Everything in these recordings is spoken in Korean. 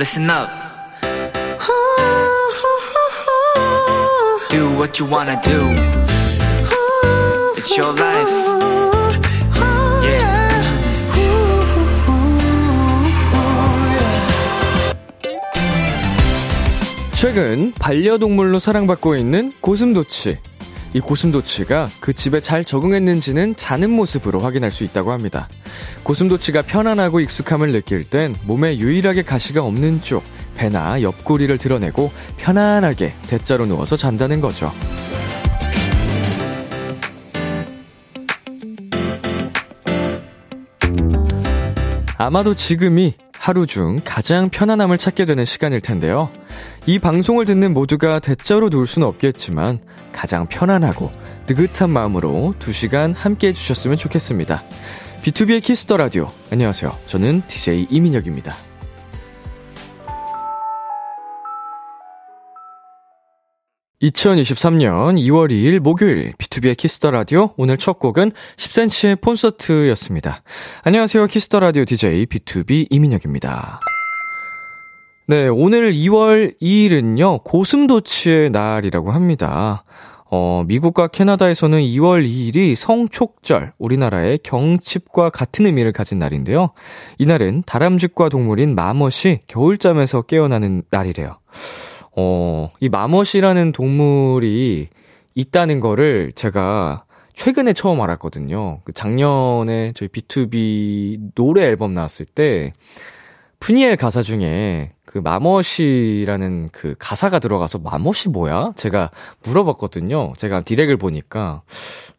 listen up. Do what you wanna do. It's your life. Yeah. 최근 반려동물로 사랑받고 있는 고슴도치. 이 고슴도치가 그 집에 잘 적응했는지는 자는 모습으로 확인할 수 있다고 합니다. 고슴도치가 편안하고 익숙함을 느낄 땐 몸에 유일하게 가시가 없는 쪽, 배나 옆구리를 드러내고 편안하게 대자로 누워서 잔다는 거죠. 아마도 지금이 하루 중 가장 편안함을 찾게 되는 시간일 텐데요. 이 방송을 듣는 모두가 대자로 누울 수는 없겠지만 가장 편안하고 느긋한 마음으로 2시간 함께 해주셨으면 좋겠습니다. B2B의 키스터 라디오. 안녕하세요. 저는 DJ 이민혁입니다. 2023년 2월 2일 목요일 B2B의 키스터 라디오 오늘 첫 곡은 10cm의 콘서트였습니다. 안녕하세요. 키스터 라디오 DJ B2B 이민혁입니다. 네, 오늘 2월 2일은요. 고슴도치의 날이라고 합니다. 어, 미국과 캐나다에서는 2월 2일이 성촉절, 우리나라의 경칩과 같은 의미를 가진 날인데요. 이날은 다람쥐과 동물인 마멋이 겨울잠에서 깨어나는 날이래요. 어, 이 마멋이라는 동물이 있다는 거를 제가 최근에 처음 알았거든요. 그 작년에 저희 B2B 노래 앨범 나왔을 때, 푸니엘 가사 중에 그 마멋이라는 그 가사가 들어가서 마멋이 뭐야? 제가 물어봤거든요. 제가 디렉을 보니까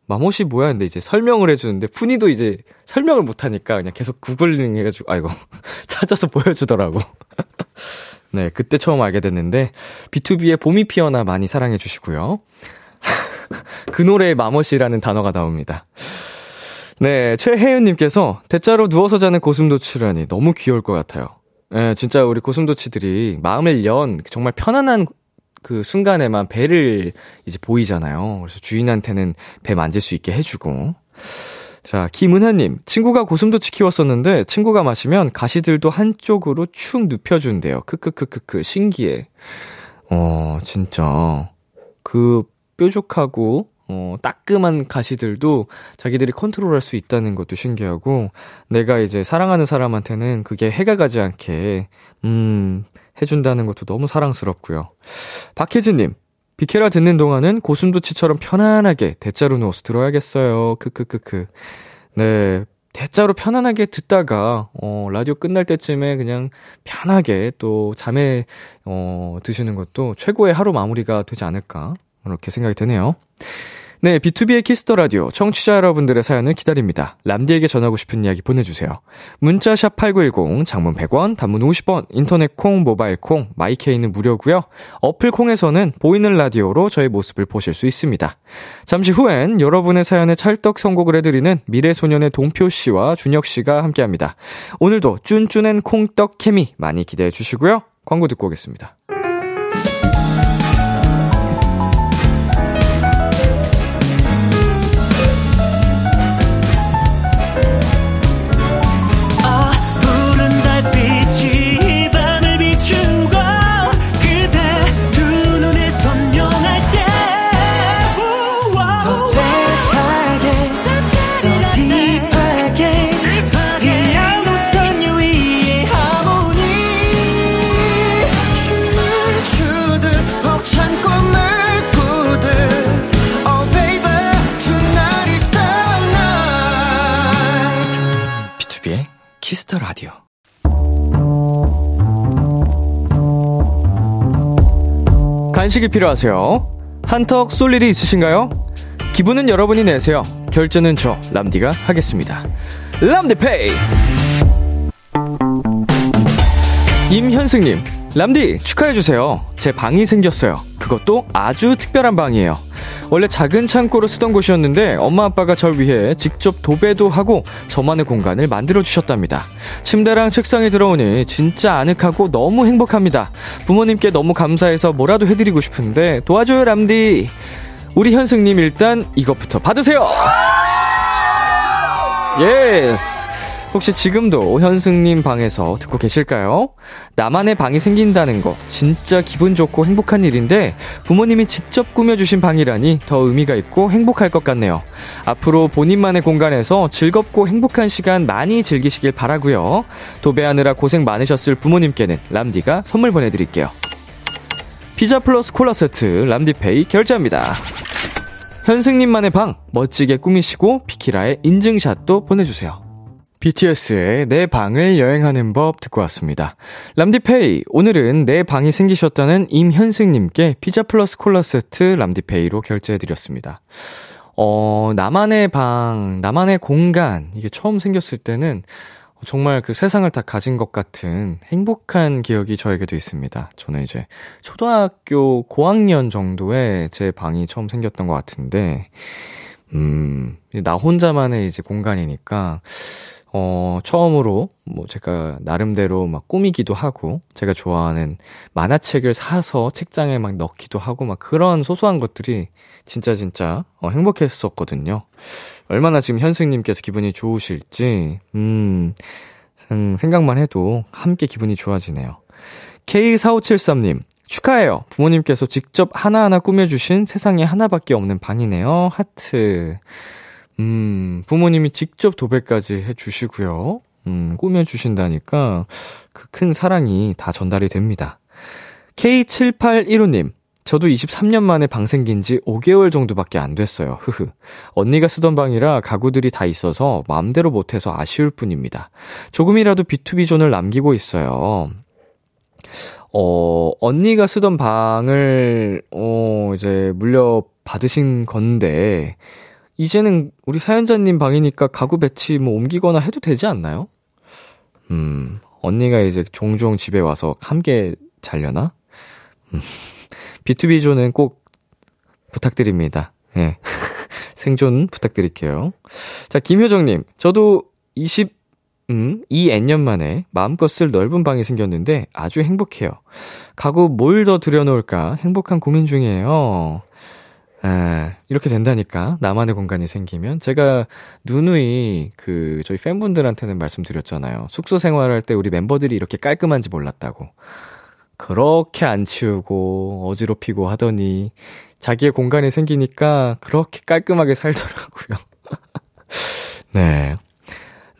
마멋이 뭐야? 근데 이제 설명을 해주는데 푸니도 이제 설명을 못하니까 그냥 계속 구글링 해가지고 아이고 찾아서 보여주더라고. 네, 그때 처음 알게 됐는데, B2B의 봄이 피어나 많이 사랑해 주시고요. 그 노래에 마멋이라는 단어가 나옵니다. 네, 최혜윤님께서 대자로 누워서 자는 고슴도치라니 너무 귀여울 것 같아요. 네, 진짜 우리 고슴도치들이 마음을 연 정말 편안한 그 순간에만 배를 이제 보이잖아요. 그래서 주인한테는 배 만질 수 있게 해주고. 자, 김은하님. 친구가 고슴도치 키웠었는데 친구가 마시면 가시들도 한쪽으로 축 눕혀준대요. 크크크크크. 신기해. 어, 진짜. 그 뾰족하고 어, 따끔한 가시들도 자기들이 컨트롤 할 수 있다는 것도 신기하고, 내가 이제 사랑하는 사람한테는 그게 해가 가지 않게, 음, 해준다는 것도 너무 사랑스럽고요. 박혜진님, 비케라 듣는 동안은 고슴도치처럼 편안하게 대자로 누워서 들어야겠어요. 크크크크. 네. 대자로 편안하게 듣다가, 어, 라디오 끝날 때쯤에 그냥 편하게 또 잠에, 어, 드시는 것도 최고의 하루 마무리가 되지 않을까. 그렇게 생각이 드네요. 네, B2B의 키스터 라디오 청취자 여러분들의 사연을 기다립니다. 람디에게 전하고 싶은 이야기 보내주세요. 문자 샵 #8910 장문 100원, 단문 50원, 인터넷 콩, 모바일 콩, 마이케이는 무료고요. 어플 콩에서는 보이는 라디오로 저의 모습을 보실 수 있습니다. 잠시 후엔 여러분의 사연에 찰떡 선곡을 해드리는 미래소년의 동표 씨와 준혁 씨가 함께합니다. 오늘도 쭌쭌한 콩떡 케미 많이 기대해 주시고요. 광고 듣고 오겠습니다. Kiss the Radio. 간식이 필요하세요? 한턱 쏠 일이 있으신가요? 기분은 여러분이 내세요. 결제는 저 람디가 하겠습니다. 람디페이. 임현승님, 람디 축하해 주세요. 제 방이 생겼어요. 그것도 아주 특별한 방이에요. 원래 작은 창고로 쓰던 곳이었는데 엄마 아빠가 절 위해 직접 도배도 하고 저만의 공간을 만들어 주셨답니다. 침대랑 책상이 들어오니 진짜 아늑하고 너무 행복합니다. 부모님께 너무 감사해서 뭐라도 해드리고 싶은데 도와줘요 람디. 우리 현승님 일단 이것부터 받으세요. Yes. 혹시 지금도 현승님 방에서 듣고 계실까요? 나만의 방이 생긴다는 거 진짜 기분 좋고 행복한 일인데 부모님이 직접 꾸며주신 방이라니 더 의미가 있고 행복할 것 같네요. 앞으로 본인만의 공간에서 즐겁고 행복한 시간 많이 즐기시길 바라고요. 도배하느라 고생 많으셨을 부모님께는 람디가 선물 보내드릴게요. 피자 플러스 콜라 세트 람디페이 결제합니다. 현승님만의 방 멋지게 꾸미시고 비키라의 인증샷도 보내주세요. BTS의 내 방을 여행하는 법 듣고 왔습니다. 람디페이, 오늘은 내 방이 생기셨다는 임현승님께 피자 플러스 콜라 세트 람디페이로 결제해드렸습니다. 어, 나만의 방, 나만의 공간, 이게 처음 생겼을 때는 정말 그 세상을 다 가진 것 같은 행복한 기억이 저에게도 있습니다. 저는 이제 초등학교 고학년 정도에 제 방이 처음 생겼던 것 같은데, 음, 나 혼자만의 이제 공간이니까, 어, 처음으로, 뭐, 제가 나름대로 막 꾸미기도 하고, 제가 좋아하는 만화책을 사서 책장에 막 넣기도 하고, 막 그런 소소한 것들이 진짜 진짜 어, 행복했었거든요. 얼마나 지금 현승님께서 기분이 좋으실지, 음, 생각만 해도 함께 기분이 좋아지네요. K4573님, 축하해요. 부모님께서 직접 하나하나 꾸며주신 세상에 하나밖에 없는 방이네요. 하트. 음, 부모님이 직접 도배까지 해주시고요. 음, 꾸며주신다니까 그 큰 사랑이 다 전달이 됩니다. K7815님, 저도 23년 만에 방 생긴 지 5개월 정도밖에 안 됐어요. 흐흐. 언니가 쓰던 방이라 가구들이 다 있어서 마음대로 못해서 아쉬울 뿐입니다. 조금이라도 B2B 존을 남기고 있어요. 어, 언니가 쓰던 방을, 어, 이제 물려 받으신 건데, 이제는 우리 사연자님 방이니까 가구 배치 뭐 옮기거나 해도 되지 않나요? 음, 언니가 이제 종종 집에 와서 함께 자려나? 음. B2B존은 꼭 부탁드립니다. 예. 네. 생존 부탁드릴게요. 자, 김효정님. 저도 20, 음, 2N년 만에 마음껏 쓸 넓은 방이 생겼는데 아주 행복해요. 가구 뭘 더 들여놓을까 행복한 고민 중이에요. 에, 이렇게 된다니까. 나만의 공간이 생기면. 제가 누누이 그, 저희 팬분들한테는 말씀드렸잖아요. 숙소 생활할 때 우리 멤버들이 이렇게 깔끔한지 몰랐다고. 그렇게 안 치우고 어지럽히고 하더니 자기의 공간이 생기니까 그렇게 깔끔하게 살더라고요. 네.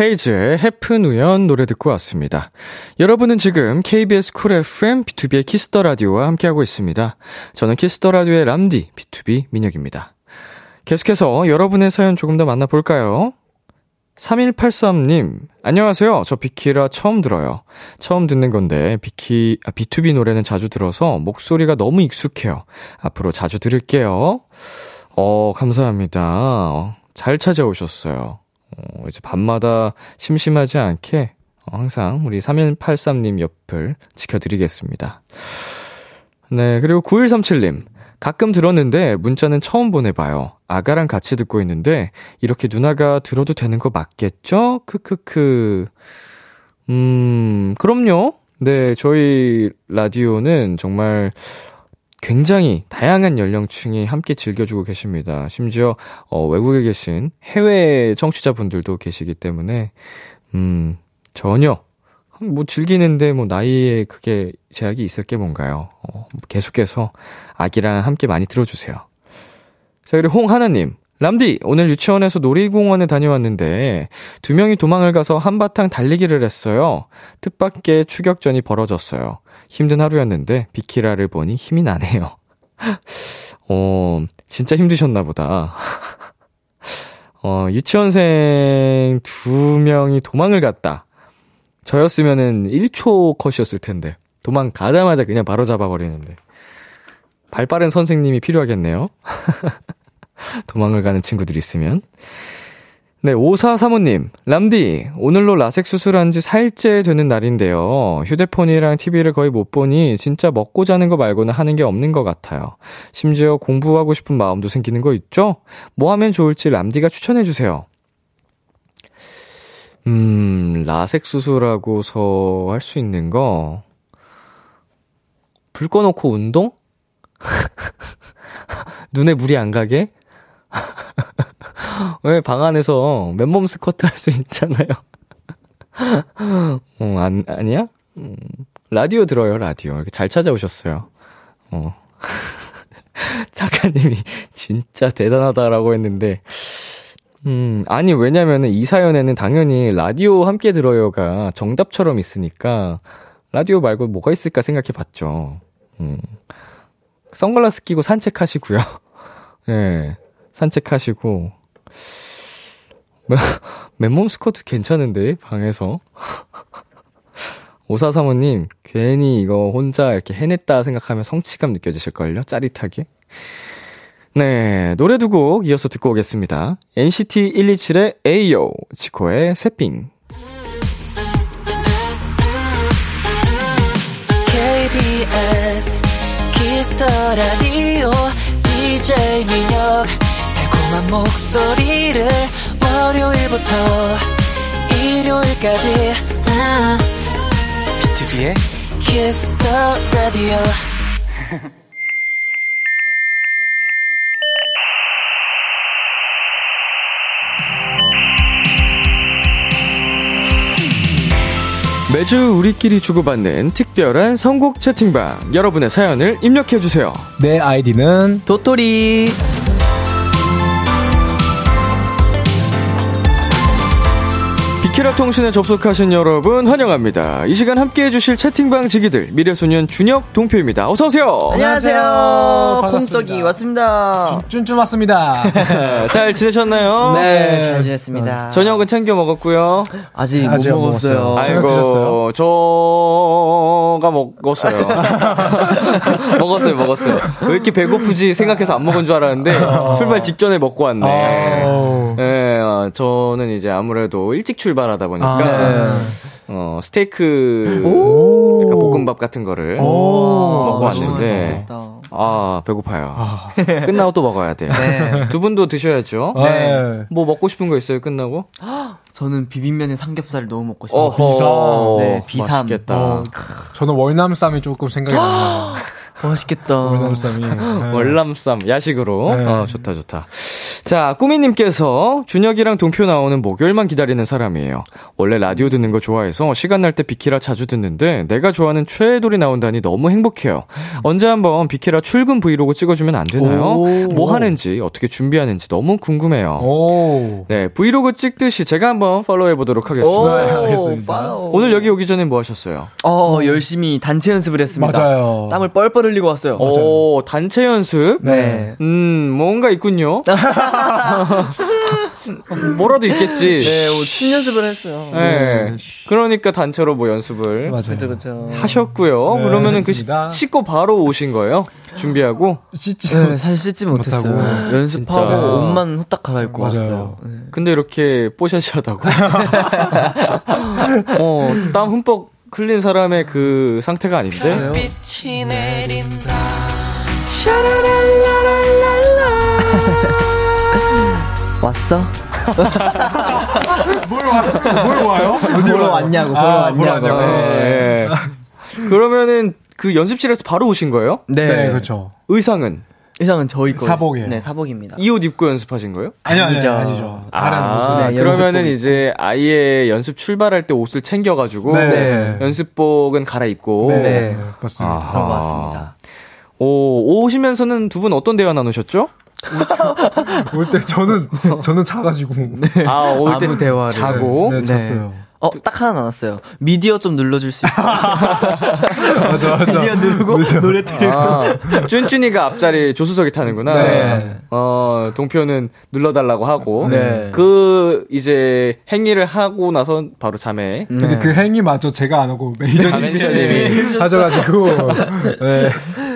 헤이즈의 헤픈 우연 노래 듣고 왔습니다. 여러분은 지금 KBS 쿨 FM B2B의 키스터 라디오와 함께하고 있습니다. 저는 키스터 라디오의 람디 B2B 민혁입니다. 계속해서 여러분의 사연 조금 더 만나볼까요? 3183님, 안녕하세요. 저 비키라 처음 들어요. 처음 듣는 건데, 비키, 아, B2B 노래는 자주 들어서 목소리가 너무 익숙해요. 앞으로 자주 들을게요. 어, 감사합니다. 잘 찾아오셨어요. 어, 이제 밤마다 심심하지 않게 어, 항상 우리 3183님 옆을 지켜드리겠습니다. 네, 그리고 9137님. 가끔 들었는데 문자는 처음 보내봐요. 아가랑 같이 듣고 있는데 이렇게 누나가 들어도 되는 거 맞겠죠? 크크크. 음, 그럼요. 네, 저희 라디오는 정말 굉장히 다양한 연령층이 함께 즐겨주고 계십니다. 심지어 어, 외국에 계신 해외 청취자분들도 계시기 때문에 음 전혀 뭐 즐기는데 뭐 나이에 그게 제약이 있을 게 뭔가요? 어, 계속해서 아기랑 함께 많이 들어주세요. 자 그리고 홍하나님 람디, 오늘 유치원에서 놀이공원에 다녀왔는데 두 명이 도망을 가서 한바탕 달리기를 했어요. 뜻밖의 추격전이 벌어졌어요. 힘든 하루였는데 비키라를 보니 힘이 나네요. 어, 진짜 힘드셨나 보다. 어, 유치원생 두 명이 도망을 갔다. 저였으면은 1초 컷이었을 텐데. 도망가자마자 그냥 바로 잡아버리는데. 발 빠른 선생님이 필요하겠네요. 도망을 가는 친구들이 있으면. 네, 5435님, 람디, 오늘로 라섹 수술한 지 4일째 되는 날인데요. 휴대폰이랑 TV를 거의 못 보니 진짜 먹고 자는 거 말고는 하는 게 없는 것 같아요. 심지어 공부하고 싶은 마음도 생기는 거 있죠? 뭐 하면 좋을지 람디가 추천해주세요. 음, 라섹 수술하고서 할 수 있는 거, 불 꺼놓고 운동? 눈에 물이 안 가게? 왜 방 안에서 맨몸 스쿼트 할 수 있잖아요. 어, 안, 아니야? 음, 라디오 들어요, 라디오. 이렇게 잘 찾아오셨어요. 어. 작가님이 진짜 대단하다라고 했는데, 음, 아니, 왜냐면은 이 사연에는 당연히 라디오 함께 들어요가 정답처럼 있으니까, 라디오 말고 뭐가 있을까 생각해 봤죠. 음. 선글라스 끼고 산책하시고요. 예. 네, 산책하시고, 맨몸 스쿼트 괜찮은데, 방에서. 오사사모님, 괜히 이거 혼자 이렇게 해냈다 생각하면 성취감 느껴지실걸요? 짜릿하게. 네, 노래 두 곡 이어서 듣고 오겠습니다. NCT 127의 에이요, 지코의 새삥. KBS 키스터 라디오 DJ 민혁 달콤한 목소리를 월요일부터 일요일까지 B2B의 키스터 라디오 매주 우리끼리 주고받는 특별한 선곡 채팅방. 여러분의 사연을 입력해주세요. 내 아이디는 도토리. 비키라 통신에 접속하신 여러분 환영합니다. 이 시간 함께 해주실 채팅방 지기들 미래소년 준혁 동표입니다. 어서 오세요. 안녕하세요. 콩떡이 왔습니다. 쭌쭌 왔습니다. 잘 지내셨나요? 네, 잘 지냈습니다. 저녁은 챙겨 먹었고요. 아직 못 아직 안 먹었어요. 아이고, 드셨어요? 저가 먹었어요. 먹었어요, 먹었어요. 왜 이렇게 배고프지 생각해서 안 먹은 줄 알았는데 출발 직전에 먹고 왔네. 아우. 네, 어, 저는 이제 아무래도 일찍 출발하다 보니까 아, 어, 스테이크 약간 볶음밥 같은 거를 오, 먹고 맛있겠다. 왔는데 아 배고파요. 끝나고 또 먹어야 돼요. 네. 두 분도 드셔야죠. 네. 뭐 먹고 싶은 거 있어요? 끝나고? 저는 비빔면에 삼겹살 너무 먹고 싶어요. 어허, 네, 비삼. 맛있겠다. 어, 저는 월남쌈이 조금 생각이 나요. 맛있겠다. 월남쌈이. 네. 월남쌈 야식으로 네. 어, 좋다 좋다. 자 꾸미님께서 준혁이랑 동표 나오는 목요일만 기다리는 사람이에요. 원래 라디오 듣는 거 좋아해서 시간 날 때 비키라 자주 듣는데 내가 좋아하는 최애돌이 나온다니 너무 행복해요. 언제 한번 비키라 출근 브이로그 찍어주면 안 되나요? 오. 뭐 하는지 어떻게 준비하는지 너무 궁금해요. 오. 네 브이로그 찍듯이 제가 한번 팔로우해 보도록 하겠습니다. 네, 알겠습니다. 팔로우. 오늘 여기 오기 전에 뭐 하셨어요? 어, 열심히 단체 연습을 했습니다. 맞아요. 땀을 뻘뻘 흘리고 왔어요. 오 단체 연습. 네. 음, 뭔가 있군요. 뭐라도 있겠지. 네, 뭐, 춤 연습을 했어요. 네. 그러니까 단체로 뭐 연습을 맞아요. 그쵸, 그쵸. 하셨고요. 네, 그러면은 그 했습니다. 시- 씻고 바로 오신 거예요? 준비하고? 씻지. 네, 사실 씻지 못했어요. 못하고. 연습하고 진짜. 옷만 후딱 갈아입고 맞아요. 왔어요. 네. 근데 이렇게 뽀샤시하다고? 어, 땀 흠뻑 흘린 사람의 그 상태가 아닌데? 그래요? 빛이 내린다 왔어? 뭘, 와, 뭘 와요? 보러 왔냐고, 보러 아, 왔냐고. 왔냐고. 네. 그러면은 그 연습실에서 바로 오신 거예요? 네. 네, 그렇죠. 의상은? 의상은 저희 거. 사복이에요. 네, 사복입니다. 이 옷 입고 연습하신 거예요? 아니요, 아니죠. 아니죠. 아니죠. 다른 아, 옷을. 네, 그러면은 연습복 이제 아예 연습 출발할 때 옷을 챙겨 가지고 네. 연습복은 갈아입고 네, 네. 맞습니다. 아하. 그런 것 같습니다. 오, 오시면서는 두 분 어떤 대화 나누셨죠? 올 때 저는, 저는 자가지고. 아, 올 때 대화를. 자고. 네, 잤어요. 어, 딱 하나 남았어요. 미디어 좀 눌러줄 수 있어요? 맞아, 맞아. 미디어 누르고 노래 틀고. 아, 쭌쭌이가 앞자리 조수석에 타는구나. 네. 어, 동표는 눌러달라고 하고. 네. 그, 이제, 행위를 하고 나서 바로 잠에. 근데 그 행위마저 제가 안 하고 매니저님이. 매니저님이 하셔가지고. 네.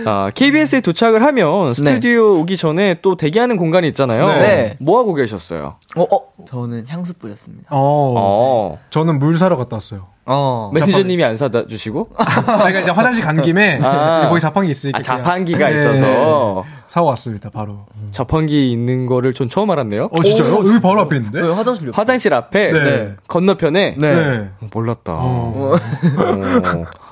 아, KBS에 도착을 하면 스튜디오 오기 전에 또 대기하는 공간이 있잖아요. 네. 뭐 하고 계셨어요? 어, 어. 저는 향수 뿌렸습니다. 어. 어. 저는 물 사러 갔다 왔어요. 어. 매니저님이 안 사다 주시고? 제가 이제 화장실 간 김에 아. 이제 거기 자판기 있으니까 아, 그냥- 자판기가 네. 있어서. 사고 왔습니다. 바로. 자판기 있는 거를 전 처음 알았네요. 어 진짜요? 여기 바로 앞에 있는데? 왜 화장실 옆 화장실 앞에 네. 건너편에 네. 네. 어, 몰랐다. 어. 어.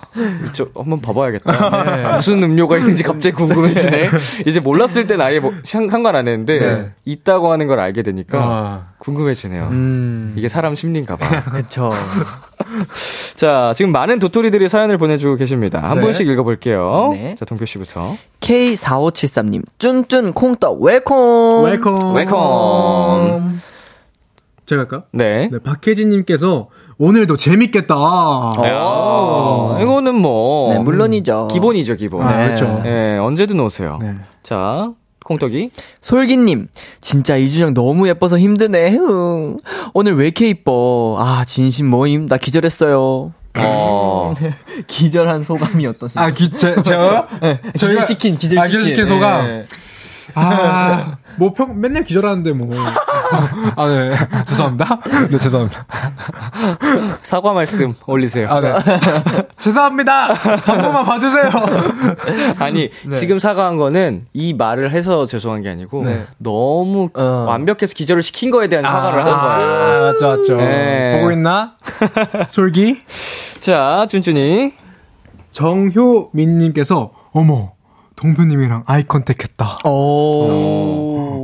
저 한번 봐봐야겠다. 무슨 음료가 있는지 갑자기 궁금해지네. 이제 몰랐을 땐 아예 뭐 상- 상관 안 했는데 네. 있다고 하는 걸 알게 되니까 아. 궁금해지네요. 음. 이게 사람 심리인가 봐. 그쵸. 자, 지금 많은 도토리들이 사연을 보내주고 계십니다. 한 네. 분씩 읽어볼게요. 네. 자, 동표 씨부터. K4573님, 쭌쭌 콩떡 welcome. Welcome. Welcome. 제가 할까요? 네. 네, 박혜진님께서 오늘도 재밌겠다. 야, 이거는 뭐. 네, 물론이죠. 기본이죠, 기본. 아, 네. 그렇죠. 네, 언제든 오세요. 네. 자, 콩떡이. 솔기님, 진짜 이준영 너무 예뻐서 힘드네. 흥. 오늘 왜 이렇게 이뻐? 아, 진심 모임. 나 기절했어요. 어. 기절한 소감이 어떠신가요? 아, 기, 제, 제가요? 네, 기절시킨, 기절시킨. 아, 기절시킨 소감? 네. 아, 뭐 평, 맨날 기절하는데 뭐. 아, 네. 죄송합니다. 네, 죄송합니다. 사과 말씀 올리세요. 아, 네. 죄송합니다. 한 번만 봐주세요. 아니 지금 사과한 거는 이 말을 해서 죄송한 게 아니고 네. 너무 어. 완벽해서 기절을 시킨 거에 대한 사과를 한 거예요. 아, 맞죠, 맞죠. 네. 보고 있나? 솔기? 자, 준준이. 정효민님께서, 어머, 동표님이랑 아이 컨택 했다. 오.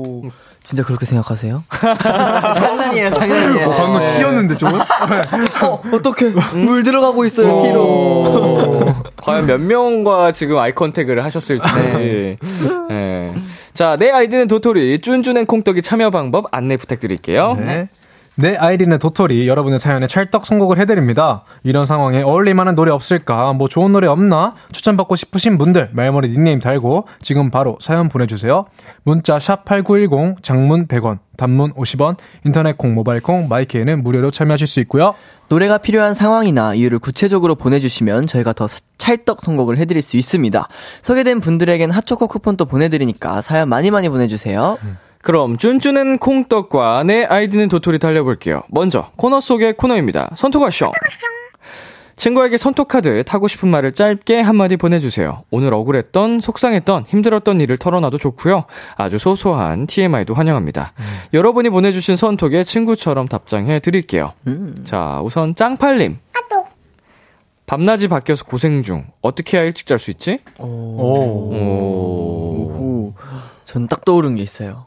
진짜 그렇게 생각하세요? 장난이에요, 장난이에요. 어, 방금 튀었는데 좀? 어, 어떡해. 물 들어가고 있어요, 티로. 과연 몇 명과 지금 eye contact을 하셨을지. 네. 자, 내 아이디는 도토리, 쭌쭌 and 콩떡이 참여 방법 안내 부탁드릴게요. 네. 내 아이디는 도토리 여러분의 사연에 찰떡 선곡을 해드립니다. 이런 상황에 어울릴만한 노래 없을까? 뭐 좋은 노래 없나? 추천받고 싶으신 분들 말머리 닉네임 달고 지금 바로 사연 보내주세요. 문자 샵 #8910 장문 100원, 단문 50원, 인터넷 콩, 모바일 콩, 마이케이는 무료로 참여하실 수 있고요. 노래가 필요한 상황이나 이유를 구체적으로 보내주시면 저희가 더 찰떡 선곡을 해드릴 수 있습니다. 소개된 분들에겐 핫초코 쿠폰도 보내드리니까 사연 많이 많이 보내주세요. 그럼 쭌쭌앤 콩떡과 내 아이디는 도토리 달려볼게요. 먼저 코너 속의 코너입니다. 선톡하쇼. 친구에게 선톡카드 타고 싶은 말을 짧게 한마디 보내주세요. 오늘 억울했던, 속상했던, 힘들었던 일을 털어놔도 좋고요. 아주 소소한 TMI도 환영합니다. 여러분이 보내주신 선톡에 친구처럼 답장해 드릴게요. 자, 우선 짱팔님. 밤낮이 바뀌어서 고생 중. 어떻게 해야 일찍 잘 수 있지? 오. 오. 오, 전딱 떠오른 게 있어요.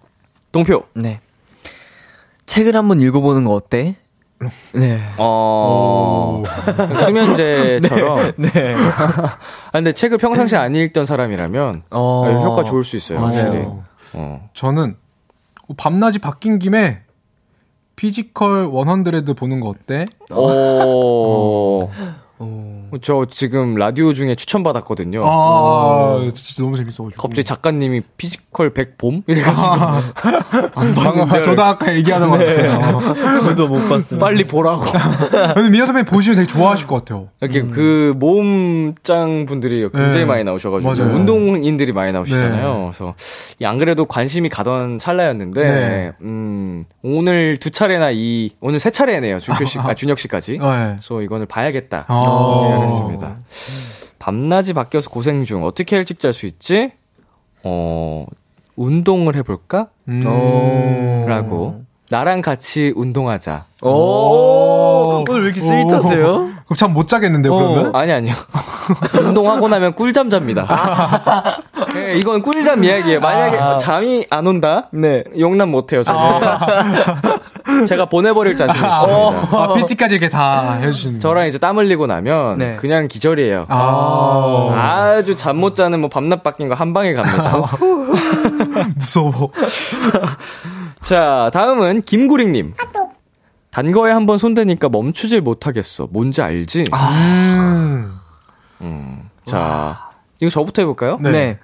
동표. 네. 책을 한번 읽어보는 거 어때? 네. 어, 수면제처럼. 네. 아, 근데 책을 평상시에 안 읽던 사람이라면 어. 아, 효과 좋을 수 있어요. 맞아요. 확실히. 어. 저는 밤낮이 바뀐 김에 Physical 100 보는 거 어때? 오. 오. 저 지금 라디오 중에 추천받았거든요. 아, 진짜 너무 재밌어가지고. 갑자기 작가님이 Physical 100 봄? 이래가지고. 방금 저도 아까 얘기하는 거 같았어요. 저도 못 봤습니다. 빨리 보라고. 근데 미아 선배님 보시면 되게 좋아하실 것 같아요. 이렇게 그 모험장 분들이 굉장히 네. 많이 나오셔가지고 맞아요. 운동인들이 많이 나오시잖아요. 네. 그래서 이안 그래도 관심이 가던 찰나였는데 네. 음, 오늘 두 차례나 이 오늘 세 차례네요. 준표 씨, 아, 준혁 씨까지. 네. 그래서 이거는 봐야겠다 아. 생각했습니다. 밤낮이 바뀌어서 고생 중 어떻게 일찍 잘 수 있지? 어 운동을 해볼까? 음. 라고 나랑 같이 운동하자. 오, 오늘 왜 이렇게 스윗하세요? 그럼 잠 못 자겠는데요, 그러면? 아니 아니요. 운동하고 나면 꿀잠 잡니다. 네, 이건 꿀잠 이야기예요. 만약에 잠이 안 온다? 네. 용납 못해요. 저는. 제가 보내버릴 자신 있습니다. 아, PT까지 이렇게 다 해주시는. 저랑 이제 땀 흘리고 나면 네. 그냥 기절이에요. 아, 아주 잠 못 자는 뭐 밤낮 바뀐 거 한 방에 갑니다. 무서워. 자, 다음은 김구링님. 단 거에 한번 손대니까 멈추질 못하겠어. 뭔지 알지? 음. 자, 이거 저부터 해볼까요? 네. 네.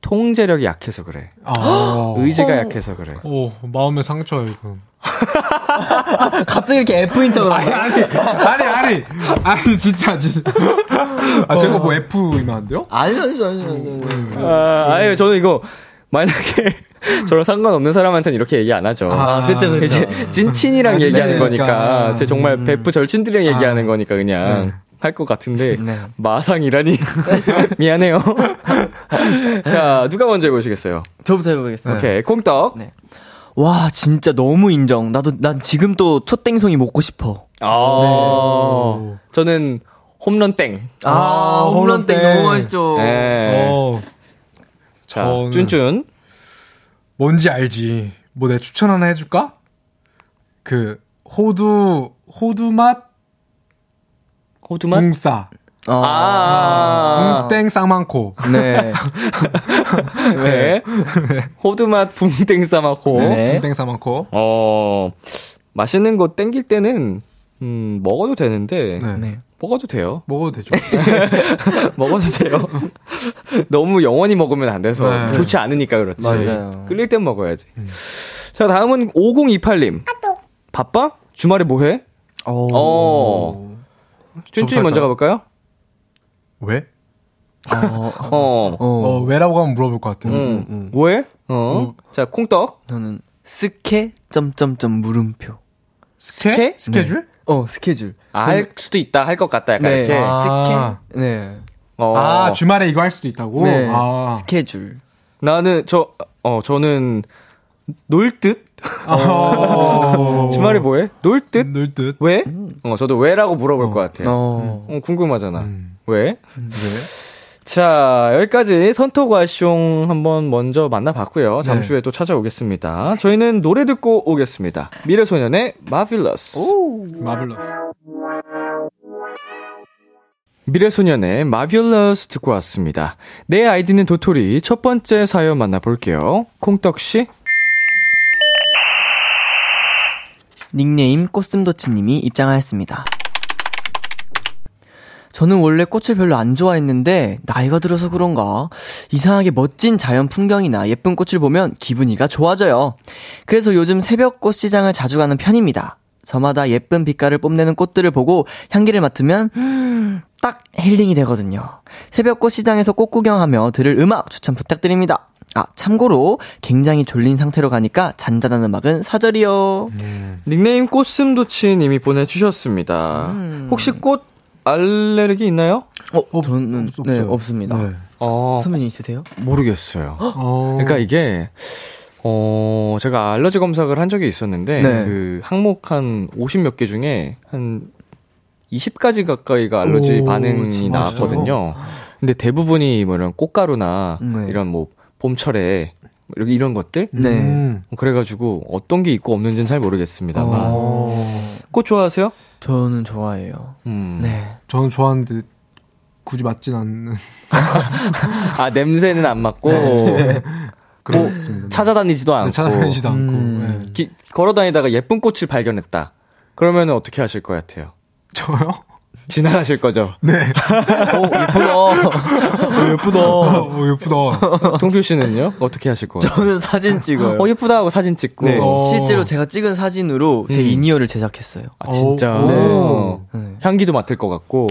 통제력이 약해서 그래. 아. 의지가 약해서 그래. 오, 마음의 상처예요, 이건. 갑자기 이렇게 F인 척을 아니. 아니, 아니, 아니, 아니, 진짜, 진짜. 아, 제가 뭐 F이면 안 돼요? 아니요, 아니죠, 아니죠, 아니죠. 아, 아니, 저는 이거, 만약에, 저랑 상관없는 사람한테는 이렇게 얘기 안 하죠. 아, 그쵸, 그쵸. 이제 찐친이랑 아, 얘기하는 찐친이니까. 거니까, 제 정말 베프 절친들이랑 얘기하는 거니까 그냥 할것 같은데 네. 마상이라니 미안해요. 자 누가 먼저 해보시겠어요? 저부터 해보겠습니다. 오케이 콩떡. 네. 와, 진짜 너무 인정. 나도, 난 지금 또 초땡송이 먹고 싶어. 아 저는 홈런 땡. 아, 홈런 땡 홈런 너무 땡. 맛있죠. 네. 어, 자 저는- 쭌쭌. 뭔지 알지. 뭐 내 추천 하나 해줄까? 그, 호두, 호두 맛 호두 맛. 붕싸. 아. 붕땡 쌍망코. 네. 네. 호두맛 붕땡 싸마코. 네. 붕땡 쌍망코. 어 맛있는 거 땡길 때는 음 먹어도 되는데 네. 네. 먹어도 돼요. 먹어도 되죠. 먹어도 돼요. 너무 영원히 먹으면 안 돼서 네. 좋지 않으니까 그렇지. 맞아요. 끌릴 땐 먹어야지. 자, 다음은 5028님. 바빠? 주말에 뭐 해? 어. 어. 쭌쭌이 먼저 가볼까요? 왜? 어. 어. 어, 왜라고 하면 물어볼 것 같아요. 음. 뭐 해? 어. 자, 콩떡. 저는 스케 점점점 물음표. 스케? 스케? 스케줄? 어, 스케줄. 아, 할 수도 있다, 할 것 같다, 약간 네. 이렇게. 아. 스케. 네. 어. 아, 주말에 이거 할 수도 있다고? 네. 아. 스케줄. 나는, 저, 어, 저는, 놀 듯? 어. 주말에 뭐 해? 놀 듯? 놀 듯. 왜? 어, 저도 왜라고 물어볼 것 같아요. 어. 어, 궁금하잖아. 음. 왜? 왜? 자, 여기까지 선토과숑 한번 먼저 만나봤고요. 잠시 네. 후에 또 찾아오겠습니다. 저희는 노래 듣고 오겠습니다. 미래소년의 마빌러스. 마블러스. 미래소년의 마빌러스 듣고 왔습니다. 내 아이디는 도토리 첫 번째 사연 만나볼게요. 콩떡씨. 닉네임 꽃슴도치님이 입장하였습니다. 저는 원래 꽃을 별로 안 좋아했는데 나이가 들어서 그런가 이상하게 멋진 자연 풍경이나 예쁜 꽃을 보면 기분이가 좋아져요. 그래서 요즘 새벽 꽃 시장을 자주 가는 편입니다. 저마다 예쁜 빛깔을 뽐내는 꽃들을 보고 향기를 맡으면 음, 딱 힐링이 되거든요. 새벽 꽃 시장에서 꽃 구경하며 들을 음악 추천 부탁드립니다. 아, 참고로 굉장히 졸린 상태로 가니까 잔잔한 음악은 사절이요. 닉네임 꽃슴도치 님이 보내주셨습니다. 음. 혹시 꽃 알레르기 있나요? 어, 저는 없- 네. 없습니다. 네. 어, 선배님 있으세요? 모르겠어요. 어. 그러니까 이게 어 제가 알러지 검사를 한 적이 있었는데 네. 그 항목 한 50 몇 개 중에 한 20가지 가까이가 알러지 오, 반응이 진짜요? 나왔거든요. 근데 대부분이 뭐 이런 꽃가루나 네. 이런 뭐 봄철에 이렇게 이런 것들 네. 음. 그래가지고 어떤 게 있고 없는지는 잘 모르겠습니다만 어. 꽃 좋아하세요? 저는 좋아해요. 음. 네. 저는 좋아하는데 굳이 맞진 않는 아 냄새는 안 맡고 그렇습니다. 찾아다니지도 않고 네, 찾아다니지도 않고. 음. 네. 기- 걸어 다니다가 예쁜 꽃을 발견했다. 그러면 어떻게 하실 것 같아요? 저요? 지나가실 거죠? 네. 오, 예쁘다. 오, 예쁘다. 어, 예쁘다. 동표 씨는요? 어떻게 하실 것 같아요? 저는 사진 찍어요. 어, 예쁘다 하고 사진 찍고. 네. 어. 실제로 제가 찍은 사진으로 제 음. 이니어를 제작했어요. 아, 진짜. 오. 어. 네. 향기도 맡을 것 같고.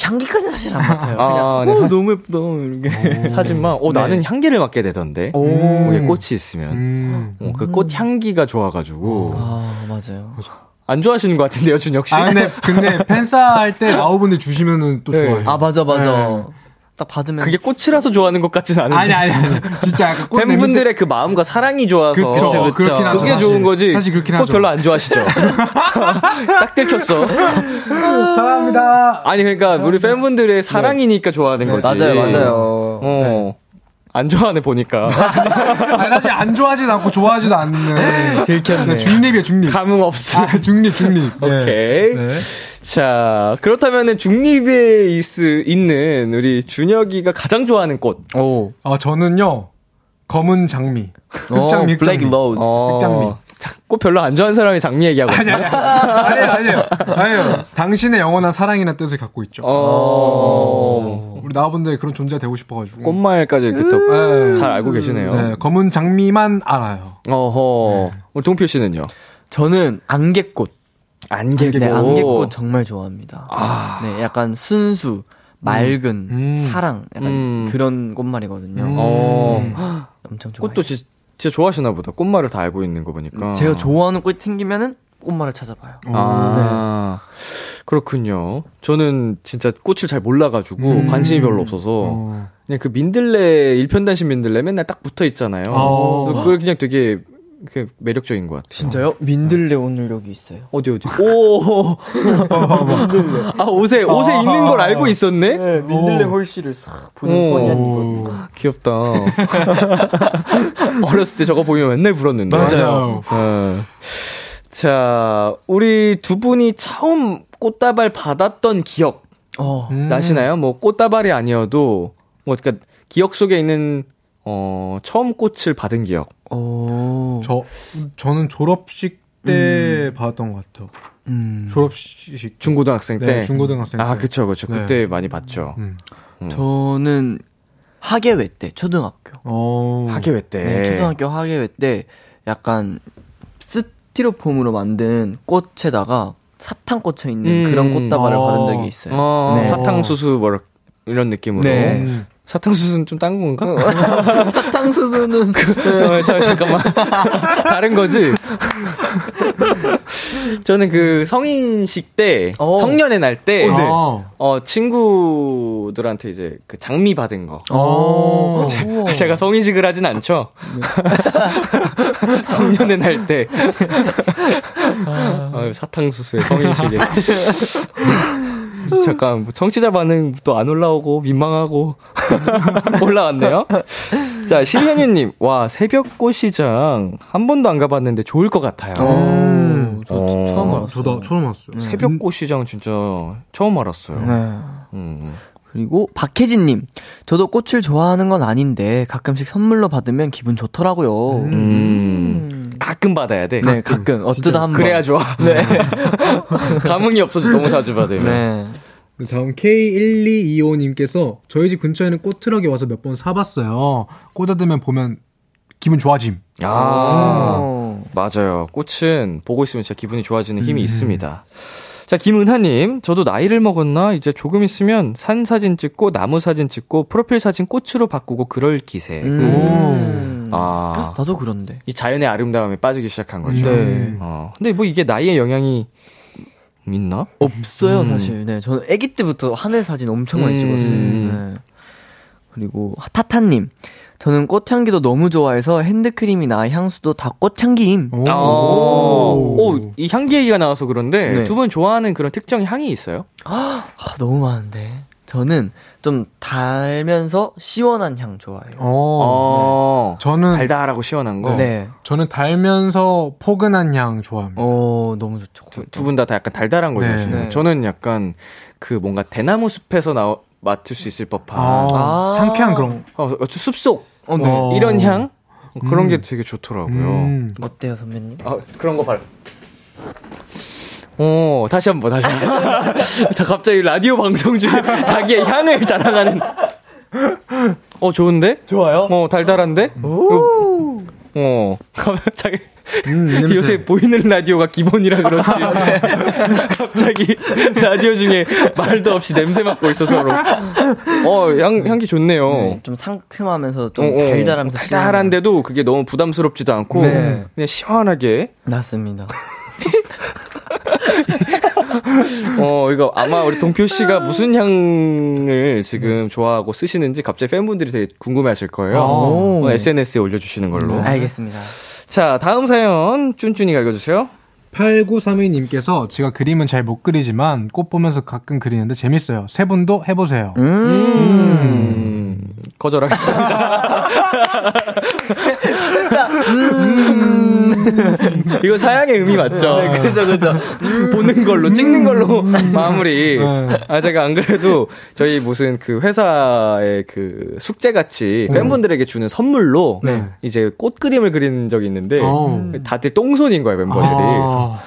향기까지는 사실 안 맡아요. 아, 그냥, 네. 어, 너무 예쁘다. 이렇게. 사진만, 어, 네. 나는 향기를 맡게 되던데. 오. 꽃이 있으면. 음. 어, 그꽃 향기가 좋아가지고. 아, 맞아요. 안 좋아하시는 것 같은데요, 준혁 씨? 아, 근데, 근데, 팬싸 할때 라오분들 주시면은 또 네. 좋아해요. 아, 맞아, 맞아. 네. 딱 받으면. 그게 꽃이라서 좋아하는 것 같진 않은데. 아니, 아니, 아니. 진짜 약간 꽃 팬분들의 그 마음과 사랑이 좋아서. 그쵸, 그쵸. 그렇긴 하죠. 그게. 좋은 거지. 사실 그렇긴 꽃 하죠. 별로 안 좋아하시죠? 딱 들켰어. 사랑합니다. 아니, 그러니까 우리 팬분들의 사랑이니까 좋아하는 거지. 맞아요, 맞아요. 어. 안 좋아하네, 보니까. 아니, 사실 안 좋아하진 않고 좋아하지도 않는. 들켰네. 네, 중립이에요, 중립. 감흥 없음. 아, 중립, 중립. 네. 오케이. 네. 자, 그렇다면은 중립에 있, 있는 우리 준혁이가 가장 좋아하는 꽃. 오. 어, 저는요, 검은 장미. 어, 흑장미, black. Rose. 흑장미. 자, 꽃 별로 안 좋아하는 사람이 장미 얘기하고. 아니, 아니, 아니에요, 아니에요. 아니에요. 당신의 영원한 사랑이나 뜻을 갖고 있죠. 어. 우리 나와본데 그런 존재가 되고 싶어가지고. 꽃말까지 이렇게 또 네. 잘 알고 계시네요. 네, 검은 장미만 알아요. 어허. 우리 동표 씨는요? 저는 안개꽃. 안개꽃. 네, 안개꽃 정말 좋아합니다. 아. 네, 약간 순수, 맑은, 음. 사랑, 약간 음. 그런 꽃말이거든요. 음. 어. 네, 엄청 좋아해요. 꽃도 지- 진짜 좋아하시나 보다. 꽃말을 다 알고 있는 거 보니까. 제가 좋아하는 꽃이 생기면은 꽃말을 찾아봐요. 아, 그렇군요. 저는 진짜 꽃을 잘 몰라가지고 음. 관심이 별로 없어서 어. 그냥 그 민들레 일편단심 민들레 맨날 딱 붙어 있잖아요. 어. 그걸 그냥 되게 그 매력적인 것 같아요. 진짜요? 민들레 오늘 여기 있어요. 어디 어디? 오, 아 옷에 옷에 있는 걸 알고 있었네. 네, 민들레 홀씨를 싹 부는 오. 소년이거든요 귀엽다. 어렸을 때 저거 보면 맨날 불었는데. 맞아요. 어. 자, 우리 두 분이 처음 꽃다발 받았던 기억 어. 음. 나시나요? 뭐 꽃다발이 아니어도 뭐 그러니까 기억 속에 있는 어 처음 꽃을 받은 기억. 어. 저 저는 졸업식 때 받았던 것 같아요. 음. 졸업식 중고등학생 네, 때. 중고등학생 아, 때. 그쵸, 그쵸. 네. 그때 많이 봤죠. 음. 저는 학예회 때, 초등학교. 어. 학예회 때. 네, 초등학교 학예회 때 약간 스티로폼으로 만든 꽃에다가 사탕 꽂혀 있는 음. 그런 꽃다발을 어. 받은 적이 있어요. 어, 네. 사탕수수 뭐 이런 느낌으로. 네. 음. 사탕수수는 좀 딴 건가? 사탕 수수는 어, 자, 잠깐만. 다른 거지? 저는 그 성인식 때, 어. 성년회 날 때, 어, 네. 아. 어, 친구들한테 이제 그 장미 받은 거. 어. 제-. 제가 성인식을 하진 않죠. 성년회 날 때. 어, 사탕수수의 성인식에. 잠깐, 뭐 청취자 반응 또안 올라오고, 민망하고. 올라왔네요. 자, 신현유님, 와, 새벽꽃 시장 한 번도 안 가봤는데 좋을 것 같아요. 어, 저 어. 처음 알았어요. 저도 처음 왔어요. 새벽꽃 시장 진짜 처음 알았어요. 네. 음. 그리고 박혜진님, 저도 꽃을 좋아하는 건 아닌데 가끔씩 선물로 받으면 기분 좋더라고요. 음. 가끔 받아야 돼. 네, 가끔 어쩌다 한 번. 그래야 좋아. 네. 감흥이 없어서 너무 자주 받으면. 네. 다음 K1225님께서 저희 집 근처에는 꽃 트럭이 와서 몇 번 사봤어요. 꽂아두면 보면 기분 좋아짐. 아, 어. 맞아요. 꽃은 보고 있으면 진짜 기분이 좋아지는 힘이 있습니다. 자, 김은하님, 저도 나이를 먹었나? 이제 조금 있으면 산 사진 찍고, 나무 사진 찍고, 프로필 사진 꽃으로 바꾸고, 그럴 기세. 음. 아, 나도 그런데. 이 자연의 아름다움에 빠지기 시작한 거죠. 네. 어, 근데 뭐 이게 나이의 영향이 있나? 없어요, 음. 사실. 네, 저는 아기 때부터 하늘 사진 엄청 많이 음. 찍었어요. 네. 그리고 타타님, 저는 꽃향기도 너무 좋아해서 핸드크림이나 향수도 다 꽃향기임. 오. 아, 오, 이 향기 얘기가 나와서 그런데 네. 두분 좋아하는 그런 특정 향이 있어요? 아, 너무 많은데. 저는 좀 달면서 시원한 향 좋아해요. 어. 어, 저는 달달하고 시원한 거. 네. 저는 달면서 포근한 향 좋아합니다. 어, 너무 좋죠. 두 분다 약간 달달한 거 네. 좋아하시네요. 네. 저는 약간 그 뭔가 대나무 숲에서 나 맡을 수 있을 법한 아, 아. 상쾌한 그런. 어, 어, 숲속 어, 네. 어. 이런 향 그런 음. 게 되게 좋더라고요. 음. 어때요, 선배님? 아, 그런 거 발. 어, 다시 한 번, 다시 한 번. 자, 갑자기 라디오 방송 중에 자기의 향을 자랑하는. 어, 좋은데? 좋아요. 어, 달달한데? 오. 어, 갑자기. 음, 이 냄새. 요새 보이는 라디오가 기본이라 그렇지. 갑자기 라디오 중에 말도 없이 냄새 맡고 있어 서로. 어, 향, 향기 좋네요. 네, 좀 상큼하면서 좀 어, 어. 달달하면서 달달한데도 그게 너무 부담스럽지도 않고 네. 그냥 시원하게 맞습니다. 어, 이거 아마 우리 동표 씨가 무슨 향을 지금 좋아하고 쓰시는지 갑자기 팬분들이 되게 궁금해 하실 거예요. 오. 어, SNS에 올려주시는 걸로. 알겠습니다. 자, 다음 사연, 쭌쭌이가 읽어주세요. 8932님께서 제가 그림은 잘 못 그리지만 꽃 보면서 가끔 그리는데 재밌어요. 세 분도 해보세요. 음, 거절하겠습니다. 음. 이거 사양의 의미 맞죠? 네, 그죠, 그죠. 보는 걸로, 찍는 걸로 마무리. 아, 제가 안 그래도 저희 무슨 그 회사의 그 숙제 같이 팬분들에게 주는 선물로 네. 이제 꽃 그림을 그리는 적이 있는데 어. 다들 똥손인 거예요, 멤버들이. 아,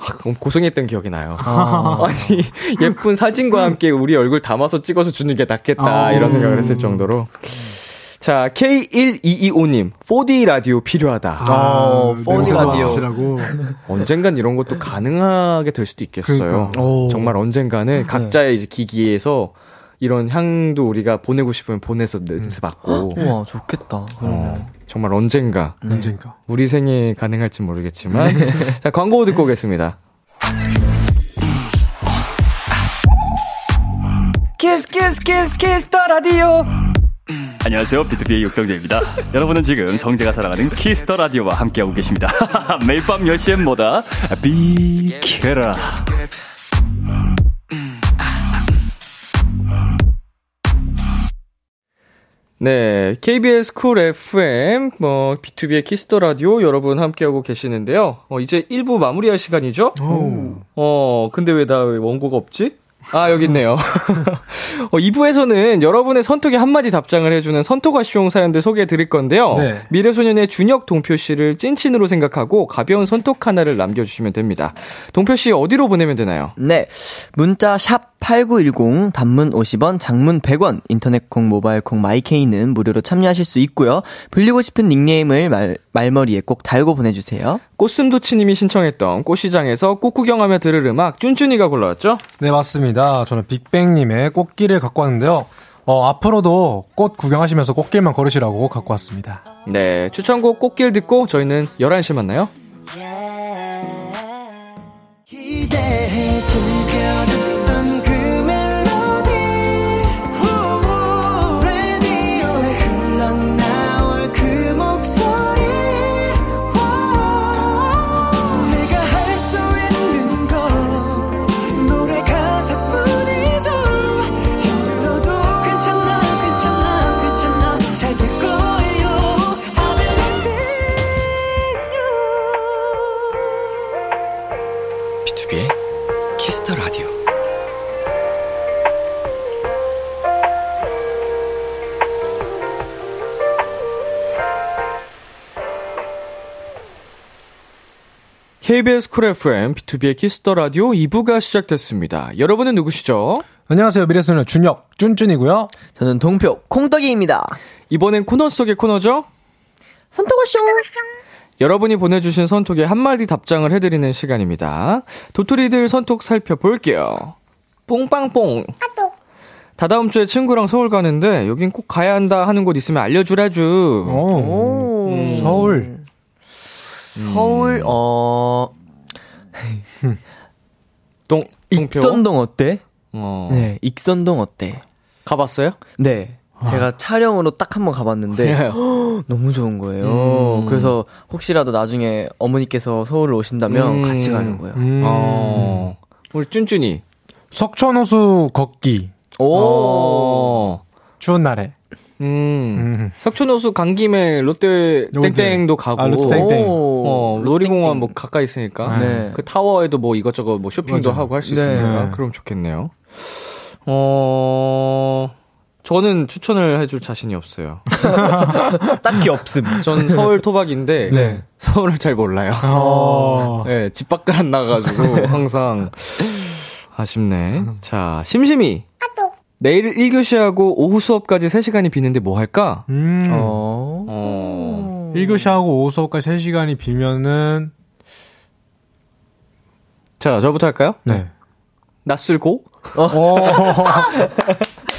아, 그럼 고생했던 기억이 나요. 아 니, 예쁜 사진과 함께 우리 얼굴 담아서 찍어서 주는 게 낫겠다, 아. 이런 생각을 했을 정도로. 자, K1225님, 4D 라디오 필요하다. 어, 4D 라디오. 언젠간 이런 것도 가능하게 될 수도 있겠어요. 그러니까. 오. 정말 언젠가는 각자의 이제 기기에서 이런 향도 우리가 보내고 싶으면 보내서 냄새 맡고. 우와, 좋겠다. 어, 정말 언젠가 언젠가. 우리 생에 가능할지 모르겠지만 자 광고 듣고 오겠습니다. Kiss, Kiss, Kiss, Kiss, the Radio. 안녕하세요. BTOB의 육성재입니다. 여러분은 지금 성재가 사랑하는 Kiss the Radio와 함께하고 계십니다. 매일 밤 10시엔 뭐다? 비키라. 네, KBS Cool FM, 뭐, B2B의 키스터 라디오 여러분 함께하고 계시는데요. 어, 이제 1부 마무리할 시간이죠? 어, 근데 왜나왜 원고가 없지? 아, 여기 있네요. 어, 2부에서는 여러분의 선톡에 한마디 답장을 해주는 선톡아쇼 사연들 소개해 드릴 건데요. 네. 미래소년의 준혁 동표 씨를 찐친으로 생각하고 가벼운 선톡 하나를 남겨주시면 됩니다. 동표 씨 어디로 보내면 되나요? 네. 문자 샵 8910 단문 50원, 장문 100원, 인터넷 콩, 모바일 콩, 마이케이는 무료로 참여하실 수 있고요. 불리고 싶은 닉네임을 말, 말머리에 꼭 달고 보내주세요. 꽃슴도치님이 신청했던 꽃시장에서 꽃 구경하며 들을 음악 쭌쭌이가 골라왔죠? 네, 맞습니다. 저는 빅뱅님의 꽃길을 갖고 왔는데요. 어, 앞으로도 꽃 구경하시면서 꽃길만 걸으시라고 갖고 왔습니다. 네, 추천곡 꽃길 듣고 저희는 11시에 만나요. 기 KBS 쿨 FM, B2B의 키스터 라디오 2부가 시작됐습니다. 여러분은 누구시죠? 안녕하세요. 미래소년 준혁, 쭌쭌이고요. 저는 동표, 콩떡이입니다. 이번엔 코너 속의 코너죠? 선톡하쇼! 여러분이 보내주신 선톡에 한마디 답장을 해드리는 시간입니다. 도토리들 선톡 살펴볼게요. 뽕빵뽕. 다다음 주에 친구랑 서울 가는데 여긴 꼭 가야 한다 하는 곳 있으면 알려주라주. 오, 오. 서울. 서울, 어, 동, 동표. 익선동 어때? 어. 네, 익선동 어때? 가봤어요? 네. 제가 촬영으로 딱 한 번 가봤는데 너무 좋은 거예요. 음. 그래서 혹시라도 나중에 어머니께서 서울을 오신다면 음. 같이 가려고요. 음. 어. 우리 쭌쭌이. 석촌호수 걷기. 오. 어. 추운 날에. 음. 음. 석촌호수 간 김에 롯데. 땡땡도 가고. 아, 롯데 땡땡. 오. 어, 놀이공원 뭐 가까이 있으니까. 네. 그 타워에도 뭐 이것저것 뭐 쇼핑도 맞아요. 하고 할수 네. 있으니까. 네. 그럼 좋겠네요. 어, 저는 추천을 해줄 자신이 없어요. 딱히 없음. 전 서울 토박인데. 네. 서울을 잘 몰라요. 어. 네, 집 밖을 안 나가가지고 항상 아쉽네. 자, 심심이. 내일 1교시하고 오후 수업까지 3시간이 비는데 뭐 할까? 음. 어. 어. 1교시하고 오후 수업까지 3시간이 비면은, 자, 저부터 할까요? 네. 낯설고?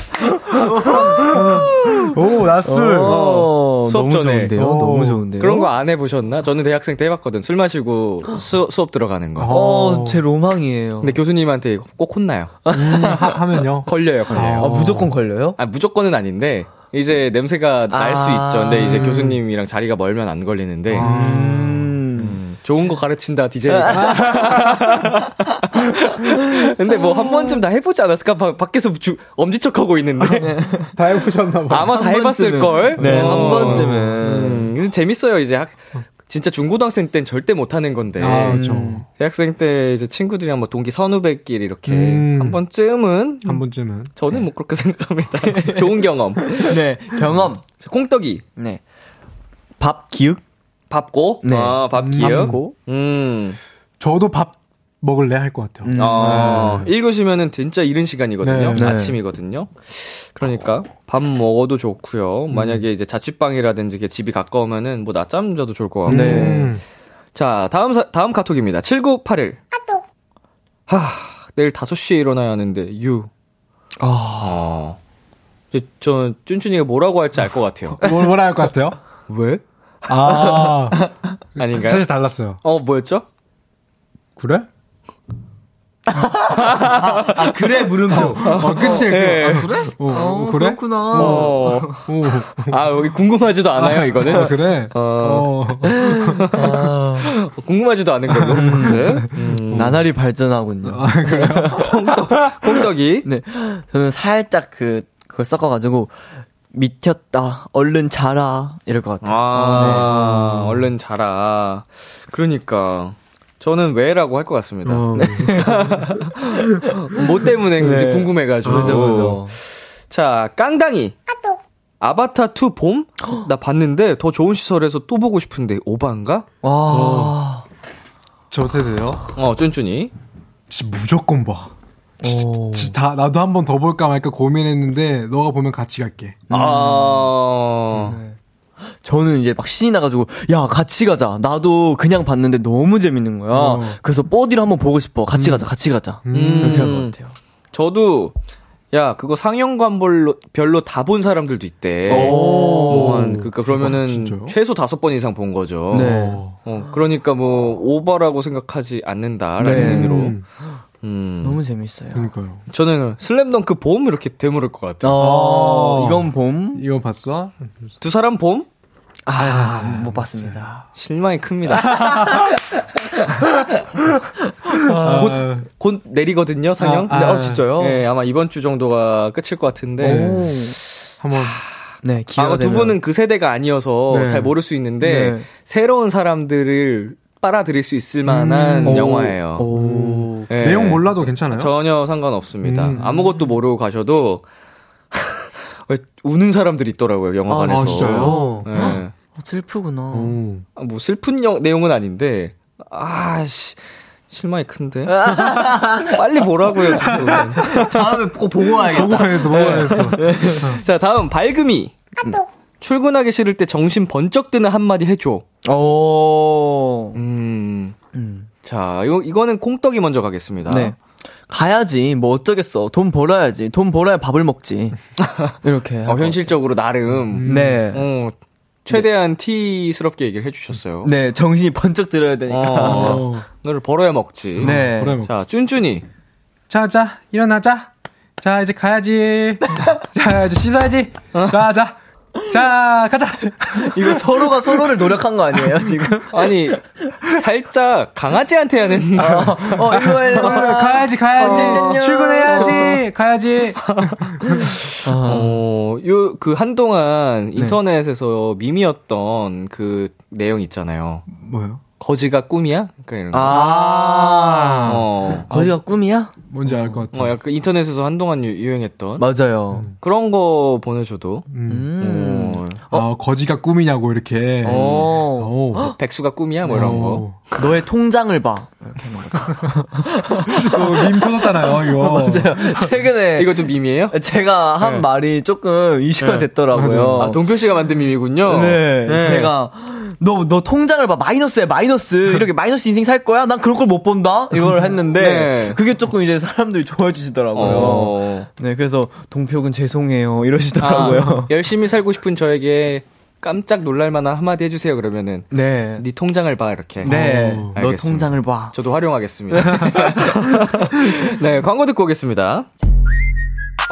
오, 낯술. 어, 수업 너무 전에. 좋은데요. 오. 너무 좋은데요. 그런 거 안 해보셨나? 저는 대학생 때 해봤거든. 술 마시고 수, 수업 들어가는 거. 어, 제 로망이에요. 근데 교수님한테 꼭 혼나요. 음, 하, 면요 걸려요, 걸려요. 아, 무조건 걸려요? 아, 무조건은 아닌데, 이제 냄새가 날수 아. 있죠. 근데 이제 교수님이랑 자리가 멀면 안 걸리는데, 음. 좋은 거 가르친다, 디제이. 근데 뭐 한 번쯤 다 해보지 않았을까? 바, 밖에서 주, 엄지척하고 있는데. 다 해보셨나봐. 아마 다한 해봤을걸? 네, 한 어. 번쯤은. 음, 근데 재밌어요, 이제. 학, 진짜 중고등학생 땐 절대 못하는 건데. 아, 그렇죠. 대학생 때 이제 친구들이랑 뭐 동기 선후배끼리 이렇게 음. 한 번쯤은 한 번쯤은. 저는 뭐 그렇게 생각합니다. 좋은 경험. 네, 경험. 자, 콩떡이 네. 밥 기육? 밥고 네. 아, 밥 기억. 밥고. 음. 저도 밥 먹을래 할 것 같아요. 어, 읽으시면은 진짜 이른 시간이거든요. 네. 아침이거든요. 그러니까 밥 먹어도 좋고요. 만약에 이제 자취방이라든지 집이 가까우면은 뭐 낮잠 자도 좋을 것 같고. 음. 자, 다음 사- 다음 카톡입니다. 7981. 카톡. 하, 내일 5시에 일어나야 하는데 유. 아. 이제 저 쭌쭌이가 뭐라고 할지 알 것 같아요. 뭐, 뭐라 할 것 같아요? 왜? 아, 아닌가요? 사실 달랐어요. 어, 뭐였죠? 그래? 아, 그래, 물음표. 어, 끝이 예. 아, 그래? 어, 어, 그래? 그렇구나. 어. 오, 아, 여기 궁금하지도 않아요, 이거는. 아, 그래? 어. 어. 궁금하지도 않은 걸로. 네. 음. 나날이 발전하군요. 콩떡이. 네. 저는 살짝 그, 그걸 섞어가지고, 미쳤다. 얼른 자라. 이럴 것 같아요. 아, 얼른 자라. 그러니까. 저는 왜라고 할 것 같습니다. 어. 네. 뭐 때문에 이제 궁금해가지고. 그죠, 그죠. 자, 깡당이. 아바타 2 봄? 나 봤는데 더 좋은 시설에서 또 보고 싶은데 오바인가? 와. 저 어떻게 돼요? 어, 쭌쭌이. 진짜 무조건 봐. 오. 진짜 다, 나도 한 번 더 볼까 말까 고민했는데, 너가 보면 같이 갈게. 아. 저는 이제 막 신이 나가지고, 야, 같이 가자. 나도 그냥 봤는데 너무 재밌는 거야. 어. 그래서 뽀디를 한번 보고 싶어. 같이 가자, 같이 가자. 이렇게 할것 같아요. 저도 야 그거 상영관별로 별로 다 본 사람들도 있대. 오. 뭐한 그러니까 그러면은 진짜요? 최소 다섯 번 이상 본 거죠. 네. 어, 그러니까 뭐 오버라고 생각하지 않는다라는 네. 의미로. 음, 음. 너무 재밌어요. 그러니까요. 저는 슬램덩크 봄 이렇게 되물을 것 같아요. 어, 이건 봄? 이거 봤어? 두 사람 봄 아, 못 봤습니다. 실망이 큽니다. 곧, 곧 내리거든요 상영. 아, 네, 아. 어, 진짜요? 네, 아마 이번 주 정도가 끝일 것 같은데. 오. 한번. 네, 기회가 아마 두. 분은 그 세대가 아니어서 네. 잘 모를 수 있는데 네. 새로운 사람들을 빨아들일 수 있을 만한 오. 영화예요. 오. 네. 내용 몰라도 괜찮아요? 전혀 상관없습니다. 음. 아무것도 모르고 가셔도 우는 사람들이 있더라고요 영화관에서. 아, 진짜요? 네. 어, 슬프구나. 오. 아, 뭐 슬픈 영- 내용은 아닌데 아씨 실망이 큰데 빨리 보라고요. 다음에 꼭 보고 와야겠다. 보고해서, 보고해서. 자 다음 발금이 출근하기 싫을 때 정신 번쩍 드는 한마디 해줘. 오. 음. 음. 자, 이거, 이거는 콩떡이 먼저 가겠습니다. 네. 가야지. 뭐 어쩌겠어. 돈 벌어야지. 돈 벌어야 밥을 먹지. 이렇게. 어, 현실적으로 나름, 네. 어, 최대한 티스럽게 얘기를 해주셨어요. 네, 정신이 번쩍 들어야 되니까. 어, 어. 너를 벌어야 먹지. 네. 자, 쭌쭌이. 자, 자, 일어나자. 자, 이제 가야지. 자, 이제 씻어야지. 자, 자. 자, 가자. 이거 서로가 서로를 노력한 거 아니에요, 지금? 아니, 살짝 강아지한테 하는. 어, 일로 일로. 가야지, 가야지. 어. 출근해야지. 가야지. 어, 요, 그 한동안 인터넷에서 밈이었던 그 내용 있잖아요. 뭐요? 거지가 꿈이야? 그러니까 이런 거. 아. 어. 거기가 꿈이야? 뭔지 알 것 같아. 어, 약간 인터넷에서 한동안 유, 유행했던. 맞아요. 그런 거 보내줘도. 음. 음. 어, 아, 거지가 꿈이냐고, 이렇게. 어. 오. 백수가 꿈이야? 뭐 이런 거. 너의 통장을 봐. 밈 터졌잖아요, 이거. 최근에 이것도 밈이에요? 제가 한 네. 말이 조금 이슈가 됐더라고요. 아, 동표 씨가 만든 밈이군요. 네, 네. 제가 너 너 통장을 봐 마이너스야 마이너스 이렇게 마이너스 인생 살 거야? 난 그런 걸 못 본다 이걸 했는데 네. 그게 조금 이제 사람들이 좋아해 주시더라고요. 어. 네, 그래서 동표군 죄송해요 아, 이러시더라고요. 열심히 살고 싶은 저에게 깜짝 놀랄만한 한마디 해주세요, 그러면은. 네, 네 통장을 봐, 이렇게. 네, 어, 너. 통장을 봐. 저도 활용하겠습니다. 네, 광고 듣고 오겠습니다.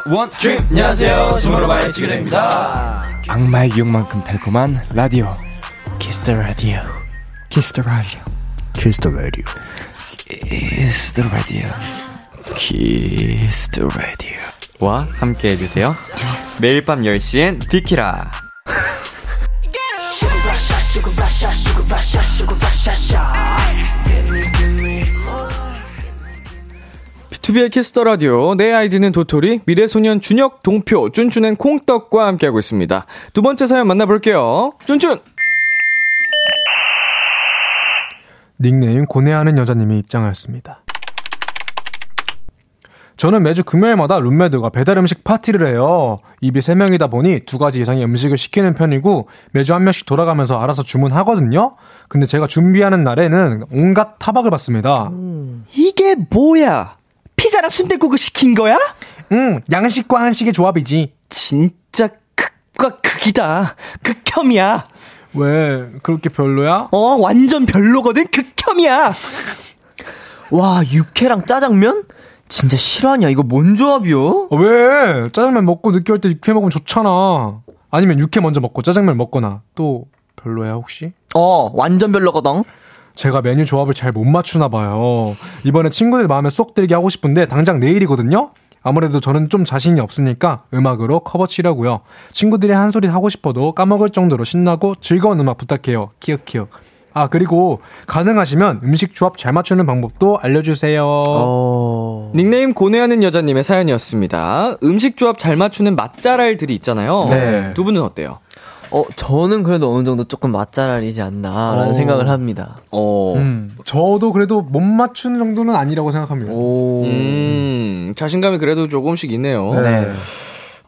원, 트립, 안녕하세요. 주무로바의 지그레입니다. 악마의 유혹만큼 달콤한 라디오 키스터 라디오 키스터 라디오 키스터 라디오 키스터 라디오 Kiss the Radio와 함께 해주세요 매일 밤 10시엔 비키라 B2B의 키스터 라디오. 내 아이디는 도토리, 미래소년 준혁, 동표, 쭌쭌 and 콩떡과 함께하고 있습니다. 두 번째 사연 만나볼게요. 쭌쭌! 닉네임 고뇌하는 여자님이 입장하였습니다. 저는 매주 금요일마다 룸메들과 배달 음식 파티를 해요. 입이 세 명이다 보니 두 가지 이상의 음식을 시키는 편이고 매주 한 명씩 돌아가면서 알아서 주문하거든요. 근데 제가 준비하는 날에는 온갖 타박을 받습니다. 이게 뭐야? 피자랑 순대국을 시킨 거야? 음, 양식과 한식의 조합이지. 진짜 극과 극이다. 극혐이야. 왜 그렇게 별로야? 어, 완전 별로거든. 극혐이야. 와, 육회랑 짜장면? 진짜 실화냐? 이거 뭔 조합이요? 어, 왜? 짜장면 먹고 늦게 올 때 육회 먹으면 좋잖아. 아니면 육회 먼저 먹고 짜장면 먹거나. 또 별로야 혹시? 어, 완전 별로거든. 제가 메뉴 조합을 잘 못 맞추나 봐요. 이번에 친구들 마음에 쏙 들게 하고 싶은데 당장 내일이거든요. 아무래도 저는 좀 자신이 없으니까 음악으로 커버 치려고요. 친구들이 한 소리 하고 싶어도 까먹을 정도로 신나고 즐거운 음악 부탁해요. 키읔키읔. 아 그리고 가능하시면 음식 조합 잘 맞추는 방법도 알려주세요. 어. 닉네임 고뇌하는 여자님의 사연이었습니다. 음식 조합 잘 맞추는 맛잘알들이 있잖아요. 네. 두 분은 어때요? 어, 저는 그래도 어느 정도 조금 맛잘알이지 않나라는 어. 생각을 합니다. 어. 음, 저도 그래도 못 맞추는 정도는 아니라고 생각합니다. 오. 음, 자신감이 그래도 조금씩 있네요. 네.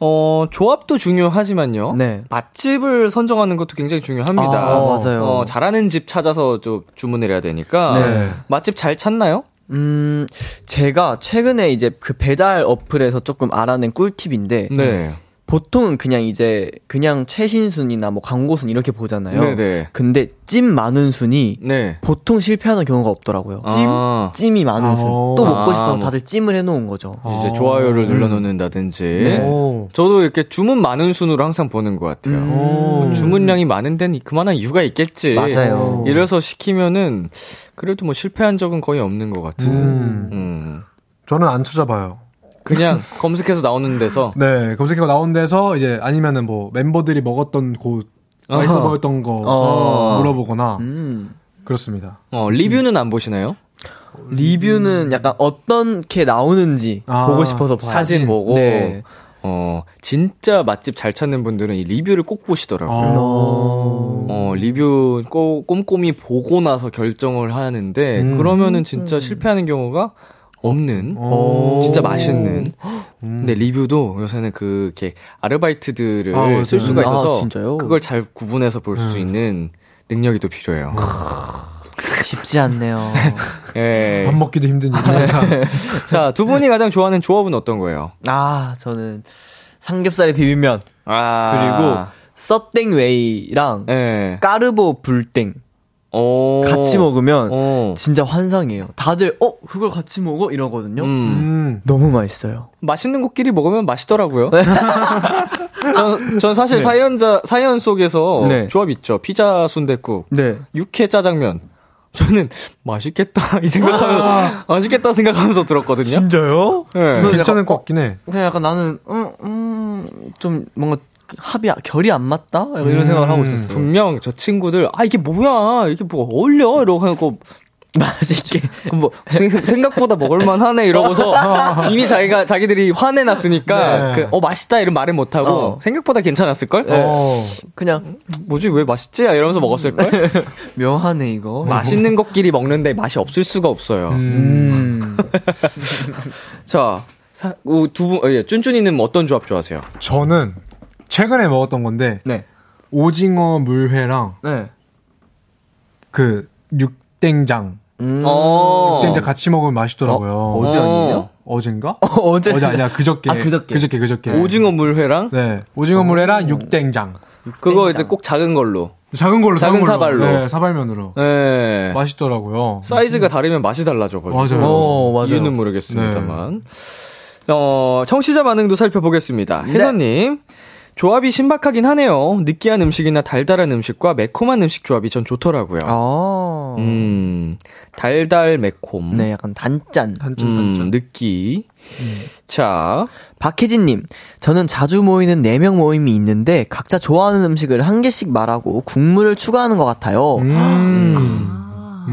어, 조합도 중요하지만요. 네. 맛집을 선정하는 것도 굉장히 중요합니다. 아, 맞아요. 어, 잘하는 집 찾아서 좀 주문을 해야 되니까. 네. 맛집 잘 찾나요? 음, 제가 최근에 이제 그 배달 어플에서 조금 알아낸 꿀팁인데, 네. 보통은 그냥 이제, 그냥 최신 순이나 뭐 광고 순 이렇게 보잖아요. 네네. 근데 찜 많은 순이 네. 보통 실패하는 경우가 없더라고요. 찜? 아, 찜이 많은 순. 아. 또 먹고 싶어서 아, 뭐. 다들 찜을 해놓은 거죠. 이제 아. 좋아요를 눌러놓는다든지. 네. 오. 저도 이렇게 주문 많은 순으로 항상 보는 것 같아요. 음. 뭐 주문량이 많은 데는 그만한 이유가 있겠지. 맞아요. 이래서 시키면은 그래도 뭐 실패한 적은 거의 없는 것 같은. 음. 음. 저는 안 찾아봐요. 그냥 검색해서 나오는 데서 네, 검색해서 나온 데서 이제 아니면은 뭐 멤버들이 먹었던 곳 맛있어. 보였던 거 어. 물어보거나 음. 그렇습니다. 어, 리뷰는 안 보시나요? 리뷰는 약간 어떻게 나오는지 아, 보고 싶어서 봐요. 사진 보고 네. 어 진짜 맛집 잘 찾는 분들은 이 리뷰를 꼭 보시더라고요. 어. 어 리뷰 꼭 꼼꼼히 보고 나서 결정을 하는데 음. 그러면은 진짜 실패하는 경우가 없는 오. 진짜 맛있는. 음. 근데 리뷰도 요새는 그 이렇게 아르바이트들을 아. 쓸 수가 아, 있어서 진짜요? 그걸 잘 구분해서 볼수 음. 있는 능력이 또 필요해요. 쉽지 않네요. 예. 밥 먹기도 힘든 일이라서 자, 두 분이 가장 좋아하는 조합은 어떤 거예요? 아, 저는 삼겹살에 비빔면 아. 그리고 써땡웨이랑 예. 까르보 불땡 오. 같이 먹으면 어. 진짜 환상이에요. 다들 어 그걸 같이 먹어 이러거든요. 음. 음. 너무 맛있어요. 맛있는 것끼리 먹으면 맛있더라고요. 전, 전 사실 사연자, 사연 속에서 네. 조합 있죠. 피자 순대국, 네. 육회 짜장면. 저는 맛있겠다 이 생각하면서 맛있겠다 생각하면서 들었거든요. 진짜요? 네. 저는 괜찮을 것 같긴 해. 그냥 약간 나는 음음좀 뭔가 합이 결이 안 맞다 이런 생각을 하고 있었어요. 분명 저 친구들 아 이게 뭐야 이게 뭐 어울려 이러고 하고 맛있게. 뭐 생- 생각보다 먹을만 하네 이러고서 이미 자기가 자기들이 화내놨으니까 네. 그, 어 맛있다 이런 말은 못하고 어. 생각보다 괜찮았을 걸. 어. 그냥 뭐지 왜 맛있지? 이러면서 먹었을 걸. 묘하네 이거. 맛있는 것끼리 먹는데 맛이 없을 수가 없어요. 음. 자, 사, 우, 두 분, 어, 예, 쭌쭌이는 어떤 조합 좋아하세요? 저는 최근에 먹었던 건데 네. 오징어 물회랑 네. 그 육땡장 음. 어. 육땡장 같이 먹으면 맛있더라고요. 어, 어제 아니에요? 어젠가? 어 제 어제 아니야 그저께. 아, 그저께. 그저께 그저께. 오징어 물회랑 네 오징어 물회랑 육땡장. 그거. 이제 꼭 작은 걸로. 작은 걸로 작은 작은 걸로. 사발로. 네 사발면으로. 예. 맛있더라고요. 사이즈가 다르면 맛이 달라져 가지고. 맞아요. 어, 맞아요. 이유는 모르겠습니다만. 어, 청취자 반응도 살펴보겠습니다. 혜선님. 조합이 신박하긴 하네요. 느끼한 음식이나 달달한 음식과 매콤한 음식 조합이 전 좋더라고요. 아. 음, 달달 매콤. 네, 약간 단짠. 단짠 음, 단짠. 느끼. 자, 박혜진님, 저는 자주 모이는 4명 모임이 있는데 각자 좋아하는 음식을 한 개씩 말하고 국물을 추가하는 것 같아요. 음.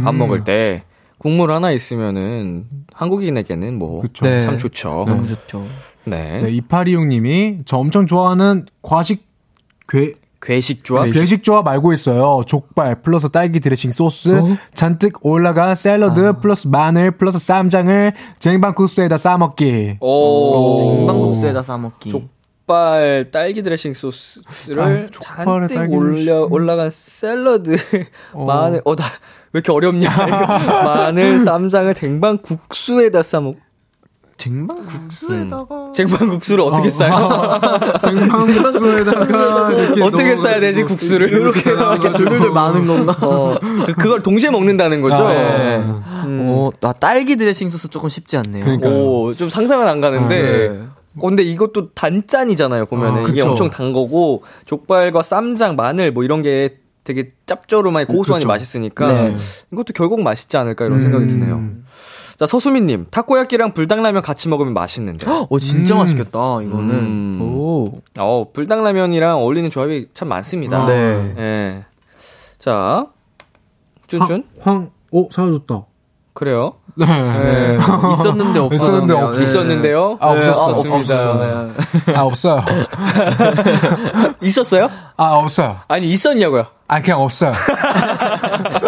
밥 먹을 때 국물 하나 있으면은 한국인에게는 뭐참 그쵸. 네. 좋죠. 너무 좋죠. 네. 네, 2826님이 저 엄청 좋아하는 과식 괴 괴식 조합? 괴식 조합 알고 있어요. 족발 플러스 딸기 드레싱 소스 잔뜩 올라간 샐러드 플러스 마늘 플러스 쌈장을 쟁반국수에다 싸먹기. 오. 생방국수에다 싸먹기. 족발 딸기 드레싱 소스를 아, 족발에 잔뜩 딸기 올려. 올라간 샐러드 마늘 어나 왜 이렇게 어렵냐 마늘 쌈장을 쟁반 국수에다 싸먹 쟁반국수에다가 쟁반 국수를 어떻게 싸요? 쟁반국수에다가 이렇게 어떻게 싸야 되지 국수를 이렇게 이렇게 돌돌돌 많은 건가? 어, 그걸 동시에 먹는다는 거죠. 아, 네. 음. 어, 나 딸기 드레싱 소스 조금 쉽지 않네요. 그러니까요. 오, 좀 상상은 안 가는데. 아, 네. 어, 근데 이것도 단짠이잖아요, 보면은. 아, 이게. 엄청 단 거고, 족발과 쌈장, 마늘, 뭐 이런 게 되게 짭조름하게 고소하니. 맛있으니까, 네. 이것도 결국 맛있지 않을까, 이런 생각이 음. 드네요. 자, 서수민님, 타코야끼랑 불닭라면 같이 먹으면 맛있는데. 어, 진짜 음. 맛있겠다, 이거는. 음. 오. 어, 불닭라면이랑 어울리는 조합이 참 많습니다. 네. 예. 자, 쭌쭌? 황, 오, 사라졌다. 그래요. 네. 네. 있었는데 없었는데 있었는데 없- 있었는데요. 아, 네, 없었어. 없었습니다. 아, 없어요. 있었어요? 아, 없어요. 아니, 있었냐고요? 아, 그냥 없어요.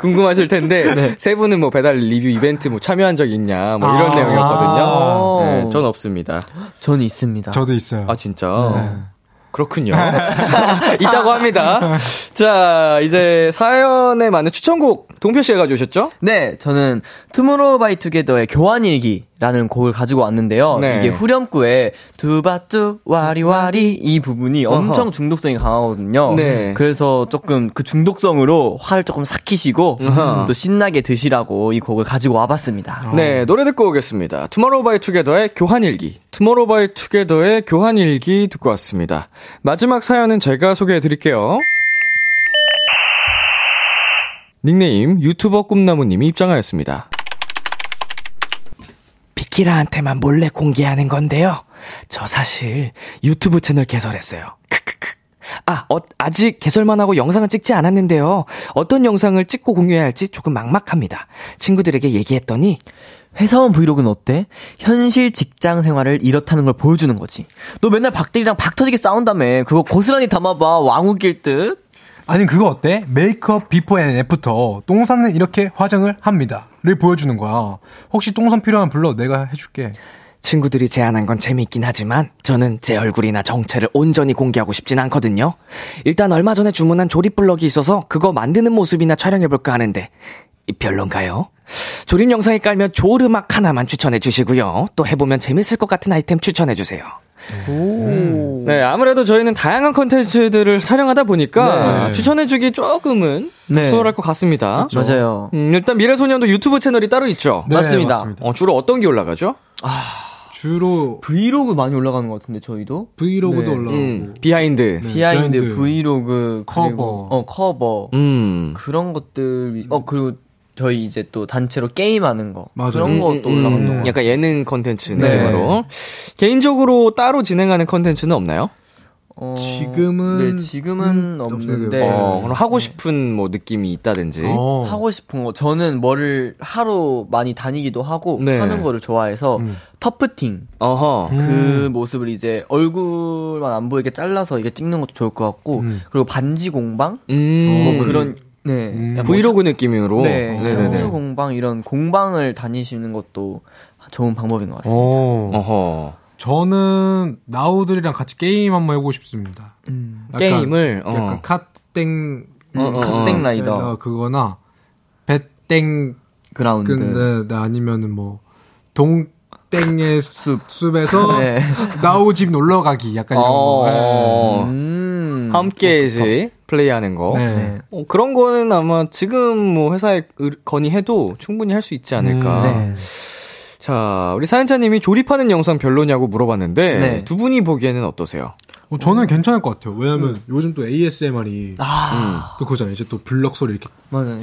궁금하실 텐데 세 분은 뭐 배달 리뷰 이벤트 뭐 참여한 적 있냐 뭐 이런 아. 내용이었거든요. 네, 전 없습니다. 전 있습니다. 저도 있어요. 아 진짜 그렇군요. 있다고 합니다. 자 이제 사연에 맞는 추천곡 동표 씨가 가져오셨죠? 네, 저는 투모로우바이투게더의 교환일기 라는 곡을 가지고 왔는데요. 네. 이게 후렴구에 두바뚜 와리와리 이 부분이 엄청 중독성이 강하거든요. 네. 그래서 조금 그 중독성으로 화를 조금 삭히시고. 또 신나게 드시라고 이 곡을 가지고 와봤습니다. 네 노래 듣고 오겠습니다. 투모로우 바이 투게더의 교환일기. 투모로우 바이 투게더의 교환일기 듣고 왔습니다. 마지막 사연은 제가 소개해 드릴게요. 닉네임 유튜버 꿈나무님이 입장하였습니다. 비키라한테만 몰래 공개하는 건데요. 저 사실 유튜브 채널 개설했어요. 크크크. 아, 어, 아직 개설만 하고 영상은 찍지 않았는데요. 어떤 영상을 찍고 공유해야 할지 조금 막막합니다. 친구들에게 얘기했더니 회사원 브이로그는 어때? 현실 직장 생활을 이렇다는 걸 보여주는 거지. 너 맨날 박 대리랑 박 터지게 싸운다며. 그거 고스란히 담아봐. 왕 웃길 듯. 아니 그거 어때? 메이크업 before and after 똥손은 이렇게 화장을 합니다.를 보여주는 거야. 혹시 똥손 필요하면 불러 내가 해줄게. 친구들이 제안한 건 재밌긴 하지만 저는 제 얼굴이나 정체를 온전히 공개하고 싶진 않거든요. 일단 얼마 전에 주문한 조립 블럭이 있어서 그거 만드는 모습이나 촬영해볼까 하는데 이 별론가요? 조립 영상에 깔면 음악 하나만 추천해 주시고요. 또 해보면 재밌을 것 같은 아이템 추천해 주세요. 네, 아무래도 저희는 다양한 컨텐츠들을 촬영하다 보니까 네. 추천해주기 조금은 네. 수월할 것 같습니다. 맞아요. 음, 일단 미래소년도 유튜브 채널이 따로 있죠. 네, 맞습니다. 어, 주로 어떤 게 올라가죠? 주로 브이로그 많이 올라가는 것 같은데, 저희도? 브이로그도 네. 올라오고 음, 비하인드. 네, 비하인드, 비하인드, 브이로그, 커버. 그리고, 어, 커버. 음. 그런 것들, 어, 그리고 저희 이제 또 단체로 게임하는 거. 맞아요. 그런 음, 것도 음, 올라간다고. 음, 하고. 약간 예능 컨텐츠 네. 느낌으로. 개인적으로 따로 진행하는 컨텐츠는 없나요? 어, 지금은- 네, 지금은 음, 없는데. 어, 그럼 하고 싶은 뭐 느낌이 있다든지. 어. 하고 싶은 거 저는 뭐를 하루 많이 다니기도 하고 네. 하는 거를 좋아해서 음. 터프팅 어허. 그 모습을 이제 얼굴만 안 보이게 잘라서 이게 찍는 것도 좋을 것 같고 음. 그리고 반지 공방 음. 뭐 그런 네 음. 뭐 브이로그 느낌으로. 네, 네네네. 향수 공방 이런 공방을 다니시는 것도 좋은 방법인 것 같습니다. 어. 어허. 저는 나우들이랑 같이 게임 한번 해보고 싶습니다. 음. 약간- 게임을, 어. 약간 카땡 어, 어, 어. 카땡 라이더 어, 그거나 배땡 그라운드 근데 네, 아니면은 뭐 동 땡의 숲 숲에서 네. 나우 집 놀러 가기 약간 이런 거. 어. 음. 함께 이제 플레이하는 거. 네. 네. 어, 그런 거는 아마 지금 뭐 회사에 의- 건의해도 충분히 할 수 있지 않을까. 음, 네. 자, 우리 사연자님이 조립하는 영상 별로냐고 물어봤는데 네. 두 분이 보기에는 어떠세요? 어, 저는 괜찮을 것 같아요. 왜냐면 요즘 또 ASMR이 아 또 그거잖아요. 이제 또 블럭 소리 이렇게 맞아요.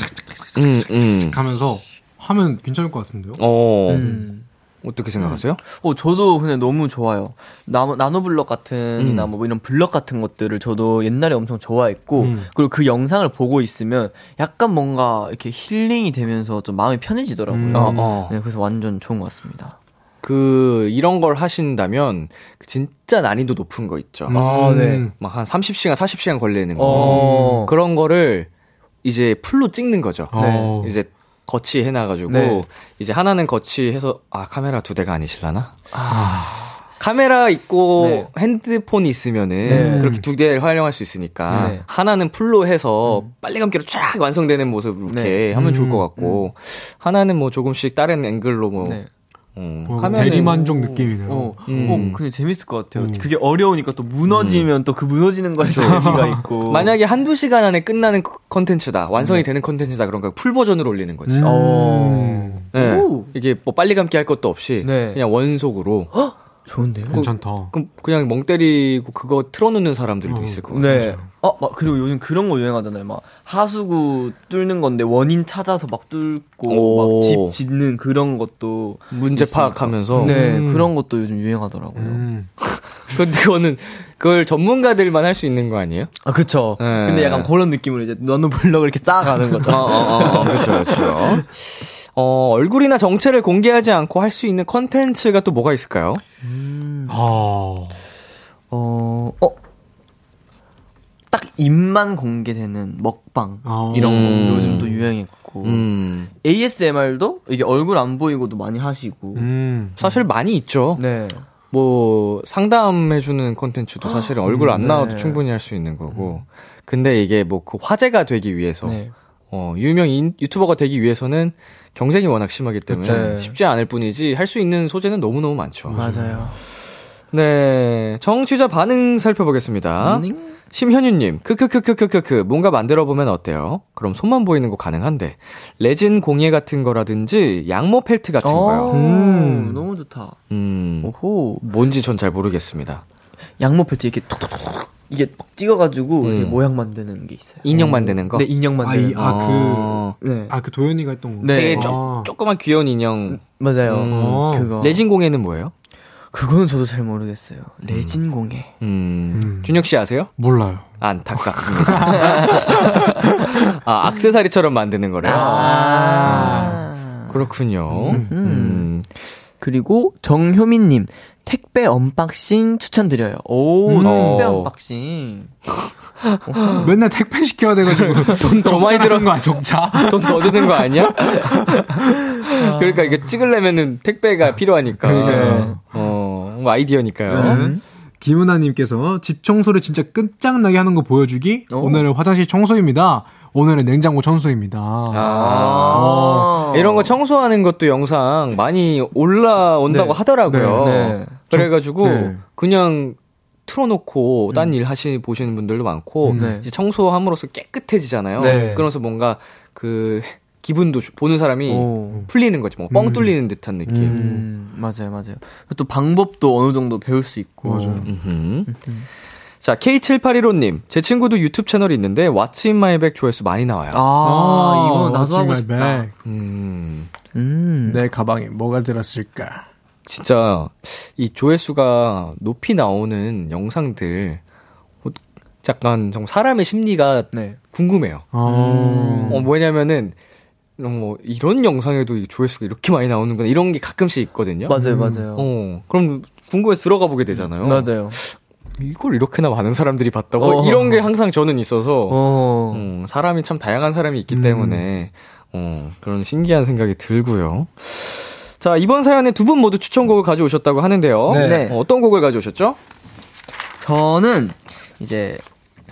음, 음. 하면서 하면 괜찮을 것 같은데요. 어. 음. 어떻게 생각하세요? 어, 저도 그냥 너무 좋아요. 나노, 나노블럭 같은이나 음. 뭐 이런 블럭 같은 것들을 저도 옛날에 엄청 좋아했고, 음. 그리고 그 영상을 보고 있으면 약간 뭔가 이렇게 힐링이 되면서 좀 마음이 편해지더라고요. 음. 어, 어. 네, 그래서 완전 좋은 것 같습니다. 그 이런 걸 하신다면 그 진짜 난이도 높은 거 있죠. 아, 네. 음. 막한 30시간, 40시간 걸리는 거. 어. 그런 거를 이제 풀로 찍는 거죠. 어. 이제 거치 해놔가지고 네. 이제 하나는 거치해서 아 카메라 두 대가 아니실라나? 카메라 있고 네. 핸드폰이 있으면은 네. 그렇게 두 대를 활용할 수 있으니까 네. 하나는 풀로 해서 빨리 감기로 쫙 완성되는 모습 이렇게 네. 하면 좋을 것 같고 하나는 뭐 조금씩 다른 앵글로 뭐 네. 음, 뭐 대리만족 느낌이네요. 어, 음. 어, 근데 재밌을 것 같아요. 음. 그게 어려우니까 또 무너지면 또 그 무너지는 거에 재미가 있고. 만약에 한두 시간 안에 끝나는 컨텐츠다 완성이 되는 컨텐츠다 그런 거풀 버전으로 올리는 거지. 음. 어. 네. 오. 이게 뭐 빨리 감기 할 것도 없이 네. 그냥 원속으로 좋은데요? 괜찮다. 그럼 그냥 멍 때리고 그거 틀어놓는 사람들도 어. 있을 것 같아요. 네. 어, 막 그리고 요즘 그런 거 유행하잖아요. 막 하수구 뚫는 건데 원인 찾아서 막 뚫고 오. 막집 짓는 그런 것도 문제 있으니까. 파악하면서. 네, 음. 그런 것도 요즘 유행하더라고요. 음. 근데 그거는 그걸 전문가들만 할 수 있는 거 아니에요? 아, 그쵸. 네. 근데 약간 그런 느낌으로 이제 너는 블럭을 이렇게 쌓아가는 거죠. 어, 어, 어, 그렇죠, 그렇죠. 어, 얼굴이나 정체를 공개하지 않고 할 수 있는 컨텐츠가 또 뭐가 있을까요? 아. 어, 어. 딱 입만 공개되는 먹방. 아. 이런 음. 거 요즘 또 유행했고. 음, ASMR도 이게 얼굴 안 보이고도 많이 하시고. 음. 사실 많이 있죠. 네. 뭐 상담해주는 컨텐츠도 사실은 얼굴 안 음, 나와도 네. 충분히 할 수 있는 거고. 근데 이게 뭐 그 화제가 되기 위해서 네. 어, 유명 인, 유튜버가 되기 위해서는 경쟁이 워낙 심하기 때문에 그쵸. 쉽지 않을 뿐이지 할 수 있는 소재는 너무너무 많죠. 맞아요. 네. 청취자 반응 살펴보겠습니다. 음. 심현유님, 크크크크크크크, 뭔가 만들어 보면 어때요? 그럼 손만 보이는 거 가능한데, 레진 공예 같은 거라든지, 양모 펠트 같은 거요. 음. 너무 좋다. 음, 오호. 뭔지 전 잘 모르겠습니다. 양모 펠트 이렇게 톡톡톡 이게 막 찍어가지고 이렇게 음. 모양 만드는 게 있어요. 인형 만드는 거? 네, 인형 아, 만드는 이, 거. 아, 어. 그, 네. 아, 그 도현이가 했던 거. 네. 되게 아. 쪼, 조그만 귀여운 인형. 맞아요. 음. 그거. 레진 공예는 뭐예요? 그거는 저도 잘 모르겠어요. 레진 공예. 음, 음. 준혁 씨 아세요? 몰라요. 안타깝습니다. 아, 악세사리처럼 만드는 거래요? 아. 그렇군요. 음. 음. 그리고 정효민님 택배 unboxing 추천드려요. 오, 음. 택배 어. unboxing. 맨날 택배 시켜야 돼가지고. 돈 더 많이 들어. 거야, 적자. 돈 더 드는 거 아니야? 그러니까 이게 찍으려면은 택배가 필요하니까. 그러니까요. 어, 뭐 아이디어니까요. 음. 김은아님께서 집 청소를 진짜 끝장나게 하는 거 보여주기. 오. 오늘은 화장실 청소입니다. 오늘은 냉장고 청소입니다. 아. 이런 거 청소하는 것도 영상 많이 올라온다고 네. 하더라고요. 네, 네. 그래가지고 네. 그냥 틀어놓고 딴일 하시 보시는 분들도 많고 음. 네. 이제 청소함으로써 깨끗해지잖아요. 네. 그러면서 뭔가 그 기분도 좋- 보는 사람이 오. 풀리는 거지, 뭐뻥 음. 뚫리는 듯한 느낌. 음, 맞아요, 맞아요. 또 방법도 어느 정도 배울 수 있고. 자, K7815님. 제 친구도 유튜브 채널이 있는데, What's in my bag 조회수 많이 나와요. 아, 이거 나도 what's in 하고 my 싶다. bag? 음, 음. 내 가방에 뭐가 들었을까? 진짜, 이 조회수가 높이 나오는 영상들, 어, 약간 정말 사람의 심리가 네. 궁금해요. 어. 어, 뭐냐면은, 어, 뭐, 이런 영상에도 이 조회수가 이렇게 많이 나오는구나. 이런 게 가끔씩 있거든요. 맞아요, 맞아요. 어, 그럼 궁금해서 들어가 보게 되잖아요. 맞아요. 이걸 이렇게나 많은 사람들이 봤다고? 어. 이런 게 항상 저는 있어서, 어. 음, 사람이 참 다양한 사람이 있기 음. 때문에 어, 그런 신기한 생각이 들고요. 자, 이번 사연에 두 분 모두 추천곡을 가져오셨다고 하는데요. 네. 어, 어떤 곡을 가져오셨죠? 저는 이제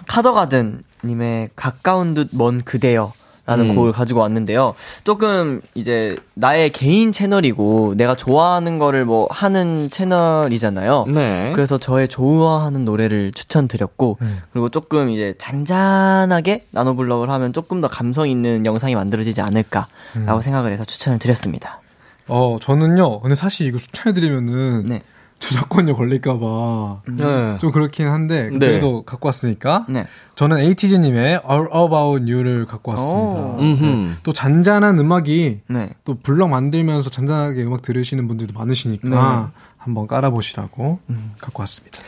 카더가든 님의 가까운 듯 먼 그대여. 라는 음. 곡을 가지고 왔는데요. 조금 이제 나의 개인 채널이고 내가 좋아하는 거를 뭐 하는 채널이잖아요. 네. 그래서 저의 좋아하는 노래를 추천드렸고 그리고 조금 이제 잔잔하게 나노블럭을 하면 조금 더 감성 있는 영상이 만들어지지 않을까라고 생각을 해서 추천을 드렸습니다. 어, 저는요, 근데 사실 이거 추천해 드리면은, 네. 저작권료 걸릴까봐, 네. 좀 그렇긴 한데, 네. 그래도 갖고 왔으니까, 네. 저는 에이티즈님의 All About You를 갖고 왔습니다. 오. 음흠. 또 잔잔한 음악이, 네. 또 블럭 만들면서 잔잔하게 음악 들으시는 분들도 많으시니까, 네. 한번 깔아보시라고 갖고 왔습니다.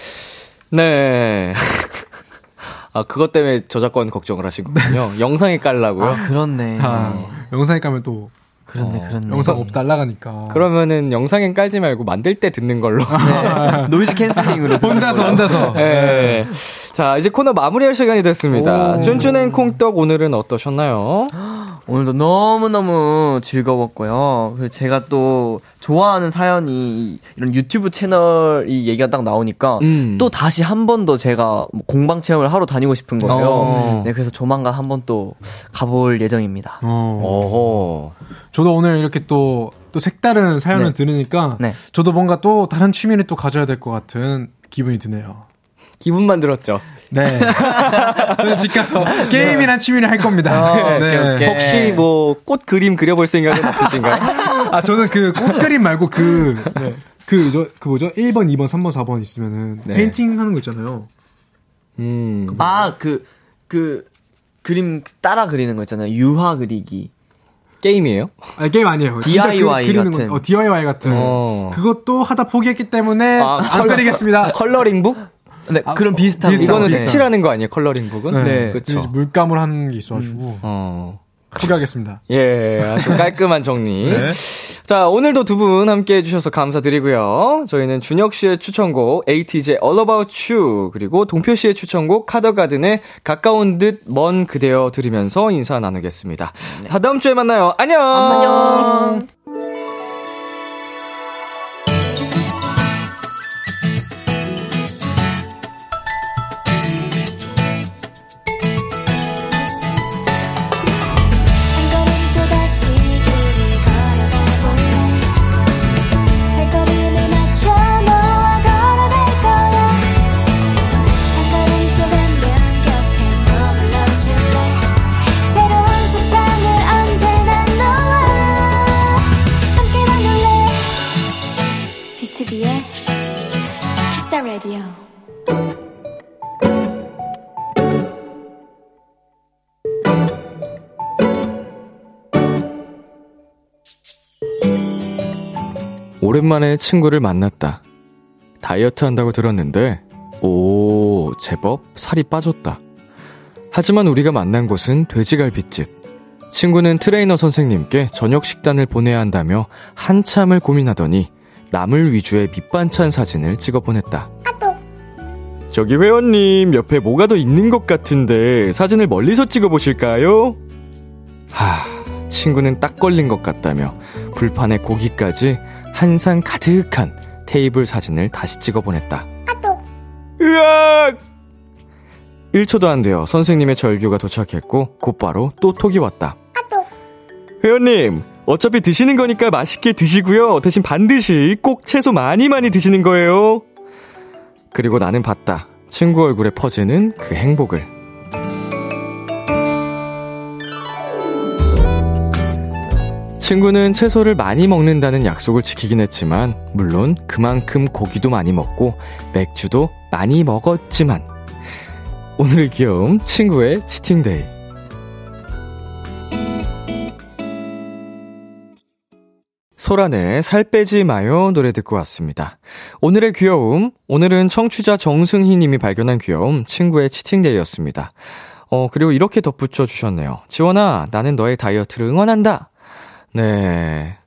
네. 아, 그것 때문에 저작권 걱정을 하신 거군요. 영상에 깔라고요? 아, 그렇네. 아, 영상에 가면 또 그렇네, 그렇네. 영상 없 날라가니까. 그러면은 영상엔 깔지 말고 만들 때 듣는 걸로. 네. noise canceling으로. 혼자서. 혼자서. 네. 자, 이제 코너 마무리할 시간이 됐습니다. 오. 쫀쫀행 콩떡 오늘은 어떠셨나요? 오늘도 너무너무 즐거웠고요. 그리고 제가 또 좋아하는 사연이 이- 이런 유튜브 채널 이 얘기가 딱 나오니까 음. 또 다시 한 번 더 제가 뭐 공방 체험을 하러 다니고 싶은 거예요. 어. 네, 그래서 조만간 한 번 또 가볼 예정입니다. 어. 어허. 저도 오늘 이렇게 또, 또 색다른 사연을 네. 들으니까 네. 저도 뭔가 또 다른 취미를 또 가져야 될 것 같은 기분이 드네요. 기분만 들었죠. 네. 저는 집 가서 게임이란 취미를 할 겁니다. 네, 네. 오케이, 오케이. 혹시 뭐 꽃 그림 그려볼 생각은 없으신가요? 아, 저는 그 꽃 그림 말고 그, 그, 저, 그 뭐죠? 1번, 2번, 3번, 4번 있으면은 네. 페인팅 하는 거 있잖아요. 음. 아, 그, 그, 그림 따라 그리는 거 있잖아요. 유화 그리기. 게임이에요? 아니, 게임 아니에요. 진짜 DIY 그, 그리는 같은. 거. 어, DIY 같은. 어. 그것도 하다 포기했기 때문에 아, 안 컬러- 그리겠습니다. 컬러링북? 네, 그런 비슷한 거. 이거는 네. 색칠하는 거 아니에요? 컬러링북은? 네. 그렇죠. 물감을 하는 게 있어가지고 어. 포기하겠습니다. 예, 아주 깔끔한 정리. 네. 자, 오늘도 두 분 함께 해주셔서 감사드리고요. 저희는 준혁 씨의 추천곡 ATJ All About You 그리고 동표 씨의 추천곡 카더가든의 가까운 듯 먼 그대여 들으면서 인사 나누겠습니다. 다 다음 주에 만나요. 안녕. 안녕. 만에 친구를 만났다. 다이어트 한다고 들었는데, 오, 제법 살이 빠졌다. 하지만 우리가 만난 곳은 돼지갈비집. 친구는 트레이너 선생님께 저녁 식단을 보내야 한다며 한참을 고민하더니 나물 위주의 밑반찬 사진을 찍어 보냈다. 저기 회원님, 옆에 뭐가 더 있는 것 같은데 사진을 멀리서 찍어 보실까요? 하, 친구는 딱 걸린 것 같다며 불판에 고기까지 한 상 가득한 테이블 사진을 다시 찍어 보냈다. 으악! 1초도 안 되어 선생님의 절규가 도착했고 곧바로 또 톡이 왔다. 회원님, 어차피 드시는 거니까 맛있게 드시고요. 대신 반드시 꼭 채소 많이 많이 드시는 거예요. 그리고 나는 봤다. 친구 얼굴에 퍼지는 그 행복을. 친구는 채소를 많이 먹는다는 약속을 지키긴 했지만, 물론 그만큼 고기도 많이 먹고, 맥주도 많이 먹었지만, 오늘의 귀여움, 친구의 치팅데이. 소란의 살 빼지 마요 노래 듣고 왔습니다. 오늘의 귀여움, 오늘은 청취자 정승희 님이 발견한 귀여움, 친구의 치팅데이였습니다. 어, 그리고 이렇게 덧붙여 주셨네요. 지원아, 나는 너의 다이어트를 응원한다. 네.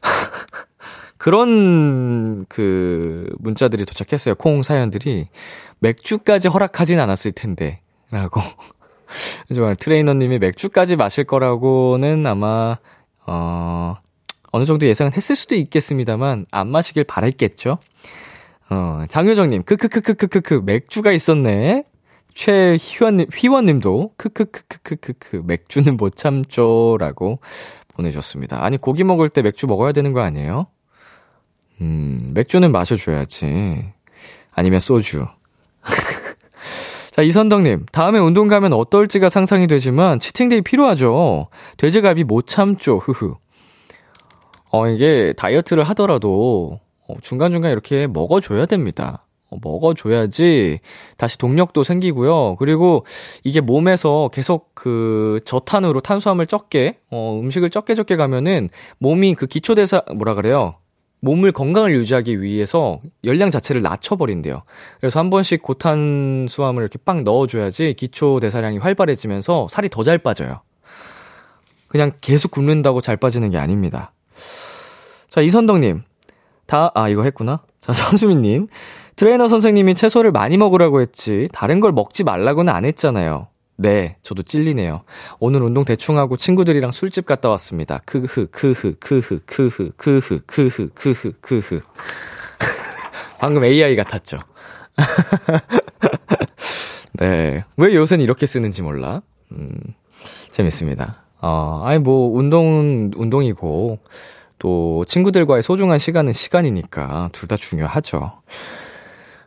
그런 그 문자들이 도착했어요. 콩 사연들이 맥주까지 허락하진 않았을 텐데 라고. 정말 트레이너님이 맥주까지 마실 거라고는 아마 어 어느 정도 예상은 했을 수도 있겠습니다만 안 마시길 바랬겠죠. 어 장효정님 크크크크크크크 맥주가 있었네. 최희원님 휘원님도 크크크크크크크 맥주는 못 참죠라고 보내셨습니다. 아니 고기 먹을 때 맥주 먹어야 되는 거 아니에요? 음 맥주는 마셔줘야지. 아니면 소주. 자, 이선덕님, 다음에 운동 가면 어떨지가 상상이 되지만, 치팅데이 필요하죠. 돼지갈비 못 참죠, 흐흐. 어, 이게 다이어트를 하더라도, 어, 중간중간 이렇게 먹어줘야 됩니다. 어, 먹어줘야지 다시 동력도 생기고요. 그리고 이게 몸에서 계속 그 저탄으로 탄수화물 적게, 어, 음식을 적게 적게 가면은 몸이 그 기초대사, 뭐라 그래요? 몸을 건강을 유지하기 위해서 열량 자체를 낮춰버린대요. 그래서 한 번씩 고탄수화물 이렇게 빵 넣어줘야지 기초 대사량이 활발해지면서 살이 더 잘 빠져요. 그냥 계속 굶는다고 잘 빠지는 게 아닙니다. 자, 이선덕님. 다, 아, 이거 했구나. 자, 선수민님. 트레이너 선생님이 채소를 많이 먹으라고 했지, 다른 걸 먹지 말라고는 안 했잖아요. 네, 저도 찔리네요. 오늘 운동 대충 하고 친구들이랑 술집 갔다 왔습니다. 크흐, 크흐, 크흐, 크흐, 크흐, 크흐, 크흐, 크흐. 방금 AI 같았죠? 네. 왜 요새는 이렇게 쓰는지 몰라. 음, 재밌습니다. 어, 아니, 뭐, 운동, 운동이고, 또, 친구들과의 소중한 시간은 시간이니까, 둘 다 중요하죠.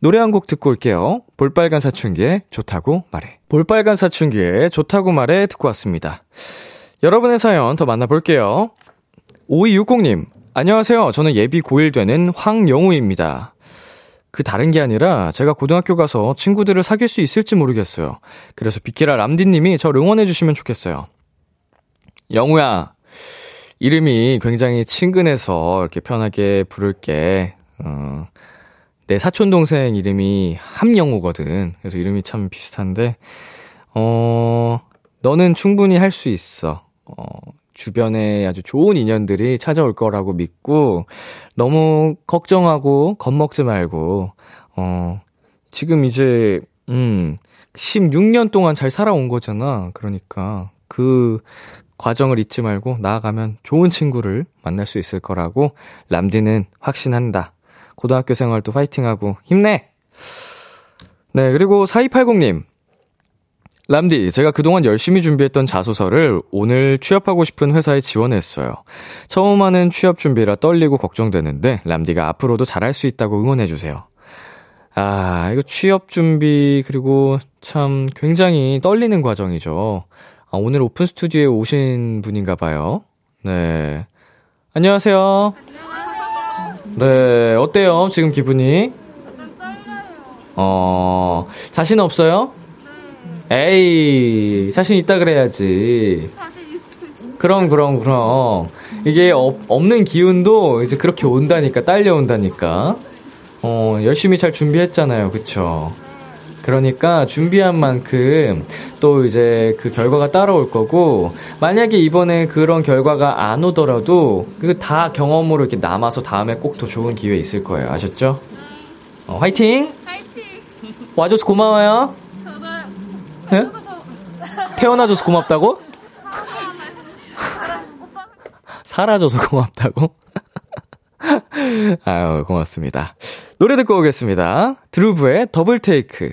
노래 한 곡 듣고 올게요. 볼빨간 사춘기에 좋다고 말해. 볼빨간 사춘기에 좋다고 말해 듣고 왔습니다. 여러분의 사연 더 만나볼게요. 5260님, 안녕하세요. 저는 예비 고1 되는 황영우입니다. 그 다른 게 아니라 제가 고등학교 가서 친구들을 사귈 수 있을지 모르겠어요. 그래서 비키라 람디님이 저 응원해주시면 좋겠어요. 영우야, 이름이 굉장히 친근해서 이렇게 편하게 부를게. 어, 내 사촌 동생 이름이 함영우거든. 그래서 이름이 참 비슷한데 어 너는 충분히 할 수 있어. 어 주변에 아주 좋은 인연들이 찾아올 거라고 믿고 너무 걱정하고 겁먹지 말고 어 지금 이제 음 16년 동안 잘 살아온 거잖아. 그러니까 그 과정을 잊지 말고 나아가면 좋은 친구를 만날 수 있을 거라고 람디는 확신한다. 고등학교 생활도 파이팅하고 힘내! 네, 그리고 4280님. 람디, 제가 그동안 열심히 준비했던 자소서를 오늘 취업하고 싶은 회사에 지원했어요. 처음 하는 취업 준비라 떨리고 걱정되는데, 람디가 앞으로도 잘할 수 있다고 응원해주세요. 아, 이거 취업 준비, 그리고 참 굉장히 떨리는 과정이죠. 아, 오늘 오픈 스튜디오에 오신 분인가 봐요. 네. 안녕하세요. 네, 어때요? 지금 기분이? 어, 자신 없어요? 에이, 자신 있다 그래야지. 그럼, 그럼, 그럼. 이게 없, 없는 기운도 이제 그렇게 온다니까, 딸려온다니까. 어, 열심히 잘 준비했잖아요. 그쵸? 그러니까 준비한 만큼 또 이제 그 결과가 따라올 거고 만약에 이번에 그런 결과가 안 오더라도 그 다 경험으로 이렇게 남아서 다음에 꼭 더 좋은 기회 있을 거예요. 아셨죠? 어, 화이팅! 화이팅! 와줘서 고마워요. 네? 태어나줘서 고맙다고? 살아줘서 고맙다고? 아유, 고맙습니다. 노래 듣고 오겠습니다. 드루브의 더블 테이크.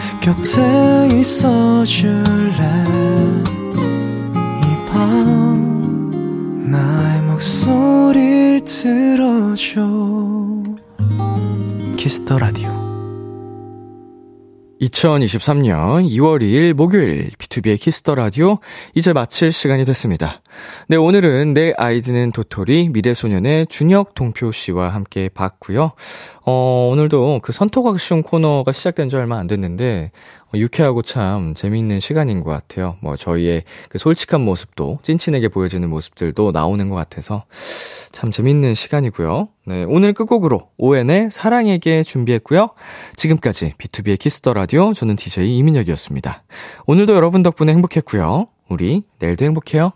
곁에 있어줄래? 이 밤 나의 목소리를 들어줘. 키스 더 라디오. 2023년 2월 2일 목요일 비투비의 키스 더 라디오 이제 마칠 시간이 됐습니다. 네, 오늘은 내 아이디는 도토리 미래소년의 준혁 동표 씨와 함께 봤고요. 어, 오늘도 그 선톡학쇼 코너가 시작된 지 얼마 안 됐는데 어, 유쾌하고 참 재미있는 시간인 것 같아요. 뭐 저희의 그 솔직한 모습도 찐친에게 보여주는 모습들도 나오는 것 같아서 참 재밌는 시간이고요. 네, 오늘 끝곡으로 오엔의 사랑에게 준비했고요. 지금까지 비투비의 키스 더 라디오 저는 DJ 이민혁이었습니다. 오늘도 여러분 덕분에 행복했고요. 우리 내일도 행복해요.